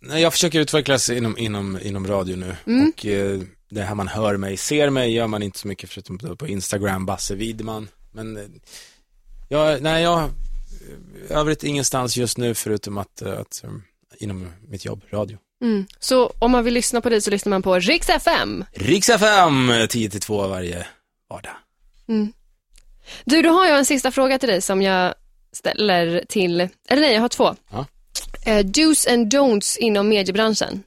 Speaker 4: nej, jag försöker utvecklas inom, inom, inom radio nu
Speaker 2: Mm.
Speaker 4: och eh, det här man hör mig, ser mig gör man inte så mycket förutom på, på Instagram, Basse Widman. Men eh, jag, nej, jag, eh, övrigt ingenstans just nu förutom att, eh, att eh, inom mitt jobb, radio.
Speaker 2: Mm. Så om man vill lyssna på dig så lyssnar man på Rix FM.
Speaker 4: Riks FM 10-2 varje vardag.
Speaker 2: Mm. Du, då har jag en sista fråga till dig som jag ställer till, eller nej, jag har två.
Speaker 4: Ja.
Speaker 2: Eh, do's and don'ts inom mediebranschen.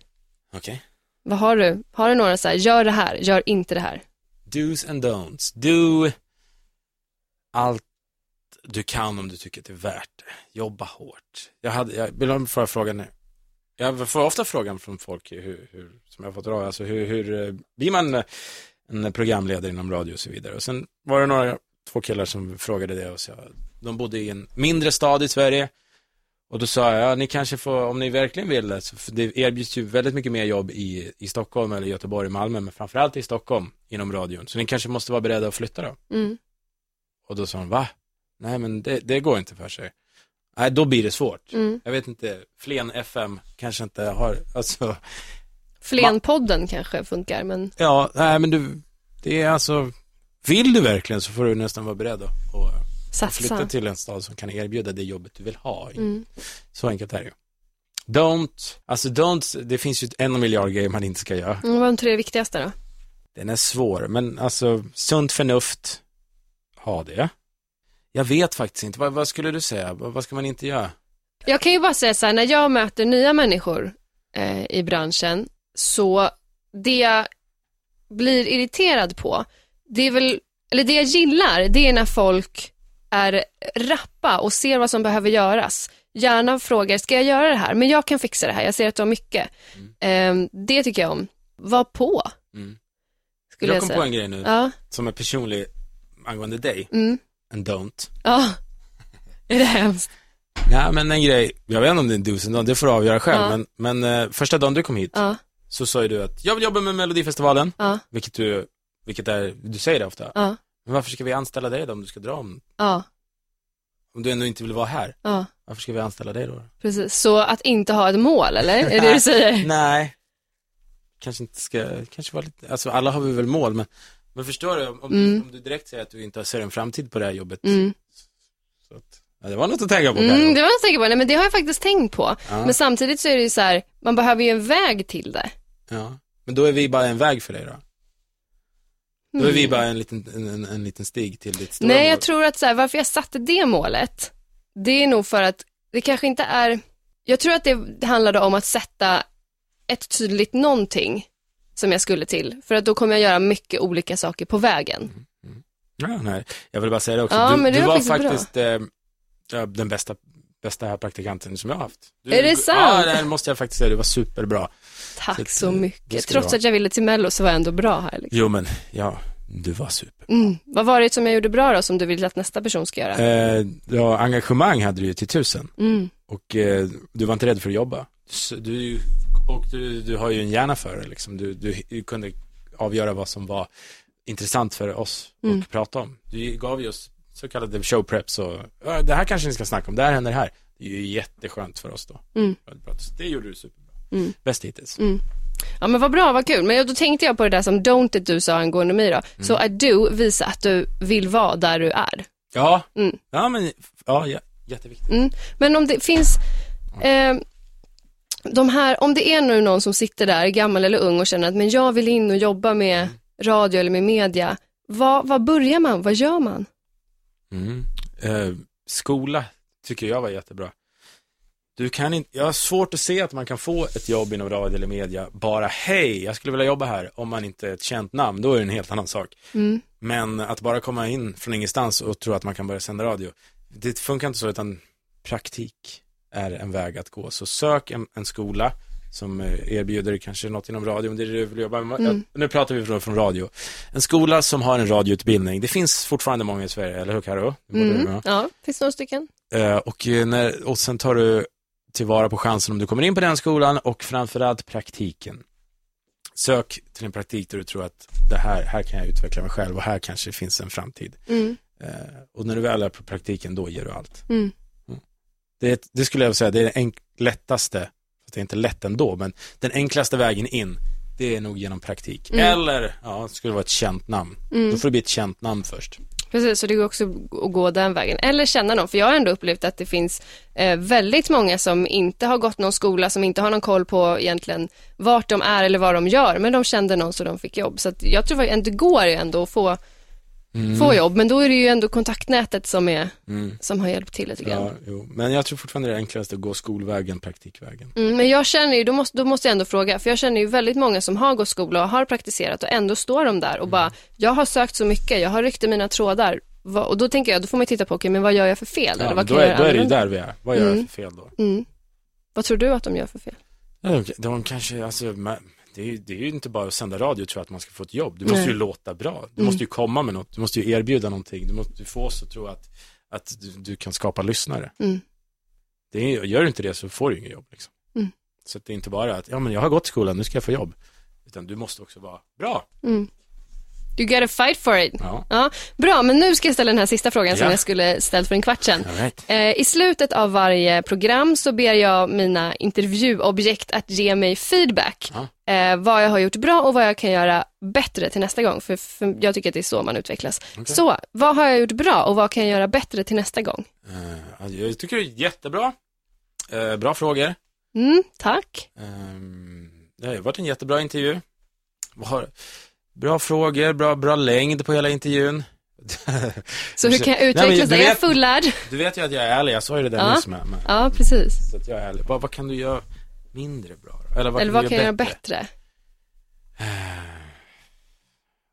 Speaker 4: Okej.
Speaker 2: Vad har du? Har du några så här, gör det här, gör inte det här?
Speaker 4: Do's and don'ts. Do allt du kan om du tycker att det är värt det. Jobba hårt. Jag, hade, jag vill förra frågan nu. Jag får ofta frågan från folk hur, hur, som jag fått dra, alltså hur, hur eh, blir man eh, en programledare inom radio och så vidare. Och sen var det några, två killar som frågade det och så, de bodde i en mindre stad i Sverige. Och då sa jag, ja, ni kanske får, om ni verkligen vill det, så för det erbjuds ju väldigt mycket mer jobb i, i Stockholm eller Göteborg, Malmö, men framförallt i Stockholm inom radion. Så ni kanske måste vara beredda att flytta då.
Speaker 2: Mm.
Speaker 4: Och då sa hon, va? Nej men det, det går inte för sig. Nej, då blir det svårt.
Speaker 2: Mm.
Speaker 4: Jag vet inte, Flen FM kanske inte har, alltså,
Speaker 2: Flenpodden kanske funkar, men
Speaker 4: ja, nej men du, det är alltså, vill du verkligen så får du nästan vara beredd att och flytta
Speaker 2: satsa.
Speaker 4: till en stad som kan erbjuda det jobbet du vill ha.
Speaker 2: Mm.
Speaker 4: Så enkelt är det ju. Don't, alltså don't, det finns ju en miljard grejer man inte ska göra.
Speaker 2: Mm, vad är de tre viktigaste då?
Speaker 4: Den är svår, men alltså sunt förnuft, ha det. Jag vet faktiskt inte, vad, vad skulle du säga? Vad, vad ska man inte göra?
Speaker 2: Jag kan ju bara säga så här, när jag möter nya människor eh, i branschen, så det jag blir irriterad på, det är väl, eller det jag gillar, det är när folk är rappa och ser vad som behöver göras. Gärna frågar, ska jag göra det här? Men jag kan fixa det här, jag ser att du har mycket. Eh, det tycker jag om. Var på,
Speaker 4: Mm.
Speaker 2: skulle
Speaker 4: jag
Speaker 2: jag,
Speaker 4: kom
Speaker 2: säga.
Speaker 4: på en grej nu,
Speaker 2: Ja,
Speaker 4: som är personlig angående dig,
Speaker 2: mm,
Speaker 4: en don't.
Speaker 2: ja. Är det hemskt?
Speaker 4: Nej, men en grej, jag vet inte om det är en dos don't, det får du avgöra själv,
Speaker 2: Ja.
Speaker 4: men, men eh, första dagen du kom hit,
Speaker 2: Ja,
Speaker 4: så sa ju du att jag vill jobba med Melodifestivalen,
Speaker 2: ja,
Speaker 4: vilket du, vilket är, du säger det ofta. Men varför ska vi anställa dig då om du ska dra om,
Speaker 2: ja,
Speaker 4: om du ändå inte vill vara här?
Speaker 2: ja.
Speaker 4: Varför ska vi anställa dig då?
Speaker 2: Precis, så att inte ha ett mål, eller? Är det det du säger?
Speaker 4: Nej, kanske inte ska, kanske vara lite, alltså alla har vi väl mål, men, men förstår du, om,
Speaker 2: Mm.
Speaker 4: om du direkt säger att du inte ser en framtid på det här jobbet,
Speaker 2: Mm.
Speaker 4: så att, ja, det var något att tänka på
Speaker 2: Mm, det var jag säker på, nej men det har jag faktiskt tänkt på.
Speaker 4: Ja.
Speaker 2: Men samtidigt så är det ju så här, man behöver ju en väg till det.
Speaker 4: Ja, men då är vi bara en väg för dig då? Då är vi
Speaker 2: Mm.
Speaker 4: bara en liten, en, en, en liten stig till ditt stora
Speaker 2: Nej,
Speaker 4: mål.
Speaker 2: jag tror att så här, varför jag satte det målet, det är nog för att det kanske inte är, jag tror att det handlade om att sätta ett tydligt någonting som jag skulle till, för att då kommer jag göra mycket olika saker på vägen.
Speaker 4: Ja, nej. Jag vill bara säga det också,
Speaker 2: Ja,
Speaker 4: du,
Speaker 2: men det
Speaker 4: du
Speaker 2: var
Speaker 4: var
Speaker 2: faktiskt
Speaker 4: eh, den bästa, bästa praktikanten som jag har haft. Du,
Speaker 2: Är det sant?
Speaker 4: Ja, det måste jag faktiskt säga, du var superbra.
Speaker 2: Tack
Speaker 4: Så
Speaker 2: så mycket. Trots att jag ville till Mello så var jag ändå bra här. Liksom.
Speaker 4: Jo, men ja, du var super.
Speaker 2: Mm. Vad var det som jag gjorde bra då, som du vill att nästa person ska göra?
Speaker 4: Eh, ja, engagemang hade du ju till tusen.
Speaker 2: Mm.
Speaker 4: Och eh, du var inte rädd för att jobba. Du, och du, du har ju en hjärna för det liksom. Du, du, du kunde avgöra vad som var intressant för oss
Speaker 2: Mm.
Speaker 4: att prata om. Du gav ju oss så kallade showpreps och ja, det här kanske ni ska snacka om, det här händer här. Det är ju jätteskönt för oss då.
Speaker 2: Mm.
Speaker 4: Det gjorde du superbra.
Speaker 2: Mm.
Speaker 4: Bäst hittills.
Speaker 2: Mm. Ja men vad bra, vad kul. Men då tänkte jag på det där som don't du sa angående mig då. Så
Speaker 4: Mm.
Speaker 2: att du visar att du vill vara där du är.
Speaker 4: Ja,
Speaker 2: Mm.
Speaker 4: ja men, ja, ja jätteviktigt.
Speaker 2: Mm. Men om det finns, eh, de här, om det är nu någon som sitter där, gammal eller ung och känner att men jag vill in och jobba med radio eller med media. Vad, vad börjar man? Vad gör man?
Speaker 4: Mm. Eh, skola tycker jag var jättebra. Du kan inte, jag har svårt att se att man kan få ett jobb inom radio eller media bara hej, jag skulle vilja jobba här om man inte är ett känt namn, då är det en helt annan sak.
Speaker 2: Mm.
Speaker 4: Men att bara komma in från ingenstans och tro att man kan börja sända radio, det funkar inte så utan praktik är en väg att gå. Så sök en, en skola, som eh, erbjuder kanske något inom radio, det är det du vill jobba med.
Speaker 2: Mm.
Speaker 4: Nu pratar vi från, från radio. En skola som har en radioutbildning, det finns fortfarande många i Sverige, eller hur Karo? Du
Speaker 2: Mm. Ja, finns några stycken.
Speaker 4: Eh, och, eh, när, och sen tar du tillvara på chansen om du kommer in på den skolan och framförallt praktiken. Sök till en praktik där du tror att det här, här kan jag utveckla mig själv och här kanske finns en framtid.
Speaker 2: Mm.
Speaker 4: Eh, och när du väl är på praktiken, då ger du allt.
Speaker 2: Mm.
Speaker 4: Det, är ett- det skulle jag säga, det är den enk- lättaste, fast det är inte lätt ändå, men den enklaste vägen in, det är nog genom praktik.
Speaker 2: Mm.
Speaker 4: Eller, ja, det skulle vara ett känt namn.
Speaker 2: Mm.
Speaker 4: Då får det bli ett känt namn först.
Speaker 2: Precis, så det går också att gå den vägen. Eller känna någon, för jag har ändå upplevt att det finns eh, väldigt många som inte har gått någon skola, som inte har någon koll på egentligen vart de är eller vad de gör, men de kände någon så de fick jobb. Så att jag tror att det går ju ändå att få, få jobb, men då är det ju ändå kontaktnätet som, är,
Speaker 4: Mm.
Speaker 2: som har hjälpt till lite grann.
Speaker 4: Ja, jo. Men jag tror fortfarande det är enklast att gå skolvägen, praktikvägen.
Speaker 2: Mm, men jag känner ju, då måste, då måste jag ändå fråga, för jag känner ju väldigt många som har gått skola och har praktiserat och ändå står de där och bara, jag har sökt så mycket, jag har ryckt i mina trådar. Va- Och då tänker jag, då får man titta på, okej, men vad gör jag för fel?
Speaker 4: Ja,
Speaker 2: eller vad
Speaker 4: då,
Speaker 2: kan jag
Speaker 4: är,
Speaker 2: göra
Speaker 4: då är det ju där vi är. Vad gör jag
Speaker 2: Mm.
Speaker 4: för fel då?
Speaker 2: Mm. Vad tror du att de gör för fel?
Speaker 4: De, de kanske, alltså, det är, det är ju inte bara att sända radio tror jag att man ska få ett jobb. Du måste
Speaker 2: Nej.
Speaker 4: ju låta bra. Du
Speaker 2: Mm.
Speaker 4: måste ju komma med något. Du måste ju erbjuda någonting. Du måste få oss att tro att, att du, du kan skapa lyssnare.
Speaker 2: Mm.
Speaker 4: Det är, gör du inte det så får du inget jobb. Liksom.
Speaker 2: Mm.
Speaker 4: Så det är inte bara att, ja men jag har gått skolan, nu ska jag få jobb. Utan du måste också vara bra.
Speaker 2: You gotta fight for it.
Speaker 4: Ja,
Speaker 2: Ja, bra, men nu ska jag ställa den här sista frågan som
Speaker 4: Ja.
Speaker 2: jag skulle ställt för en kvart sedan.
Speaker 4: right.
Speaker 2: Eh, I slutet av varje program så ber jag mina intervjuobjekt att ge mig feedback.
Speaker 4: Ja.
Speaker 2: Eh, vad jag har gjort bra och vad jag kan göra bättre till nästa gång. För, för jag tycker att det är så man utvecklas.
Speaker 4: Okej.
Speaker 2: Så, vad har jag gjort bra och vad kan jag göra bättre till nästa gång?
Speaker 4: Eh, jag tycker det är jättebra. Eh, bra frågor.
Speaker 2: Mm, tack.
Speaker 4: Ehm, det har varit en jättebra intervju. Vad Har, bra frågor, bra, bra längd på hela intervjun.
Speaker 2: Så hur kan jag
Speaker 4: Nej, men
Speaker 2: är jag fullärd?
Speaker 4: Du vet ju att jag är ärlig, jag sa ju det där
Speaker 2: Ja.
Speaker 4: nyss med, med.
Speaker 2: Ja, precis.
Speaker 4: Så att jag är ärlig. Vad, vad kan du göra mindre bra? då? Eller vad
Speaker 2: Eller
Speaker 4: kan
Speaker 2: vad
Speaker 4: du
Speaker 2: kan jag göra
Speaker 4: bättre?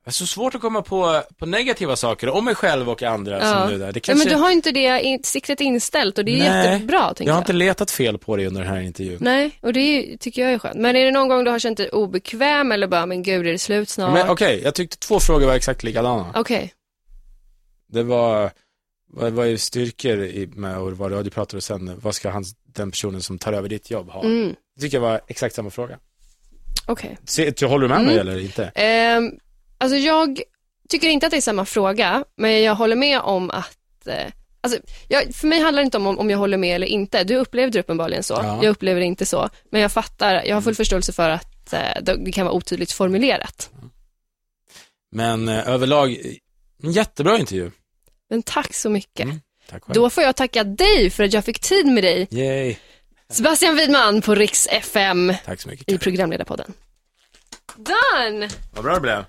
Speaker 4: Det är så svårt att komma på, på negativa saker om mig själv och andra
Speaker 2: Ja.
Speaker 4: som du där. Det
Speaker 2: Ja,
Speaker 4: kanske...
Speaker 2: men du har inte det in- siktet inställt och det är
Speaker 4: Nej,
Speaker 2: jättebra,
Speaker 4: jag har
Speaker 2: jag.
Speaker 4: inte letat fel på dig under den här intervjun.
Speaker 2: Nej, och det är, tycker jag är skönt. Men är det någon gång du har känt dig obekväm eller bara, men gud, är det slut snart?
Speaker 4: Men okej, jag tyckte två frågor var exakt likadana.
Speaker 2: Okej.
Speaker 4: Det var, vad, vad är styrkor i, med att vara radiopratare och sen, vad ska han, den personen som tar över ditt jobb ha?
Speaker 2: Mm.
Speaker 4: Det tycker jag var exakt samma fråga.
Speaker 2: Okej.
Speaker 4: Du- håller du med mig
Speaker 2: Mm.
Speaker 4: eller inte?
Speaker 2: Ehm, alltså jag tycker inte att det är samma fråga, men jag håller med om att eh, Alltså, jag, för mig handlar det inte om, om jag håller med eller inte. Du upplevde det uppenbarligen så.
Speaker 4: Ja.
Speaker 2: Jag upplever det inte så. Men jag fattar, jag har full förståelse för att eh, det kan vara otydligt formulerat.
Speaker 4: Men eh, överlag, eh, en jättebra intervju.
Speaker 2: Men tack så mycket.
Speaker 4: Mm, tack själv.
Speaker 2: Då får jag tacka dig för att jag fick tid med dig.
Speaker 4: Yay.
Speaker 2: Sebastian Widman på Riks FM
Speaker 4: Tack så mycket.
Speaker 2: i programledarpodden. Done!
Speaker 4: Vad bra det blev.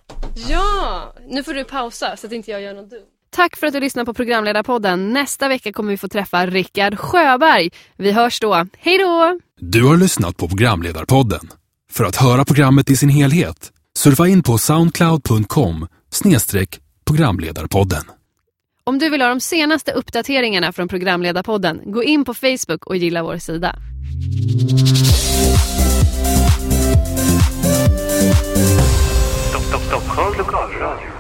Speaker 2: Ja, nu får du pausa så att inte jag gör något dumt. Tack för att du lyssnar på programledarpodden. Nästa vecka kommer vi få träffa Rickard Sjöberg. Vi hörs då. Hej då!
Speaker 1: Du har lyssnat på programledarpodden. För att höra programmet i sin helhet, surfa in på soundcloud.com programledarpodden.
Speaker 2: Om du vill ha de senaste uppdateringarna från programledarpodden, gå in på Facebook och gilla vår sida. Stockholm lokalradio.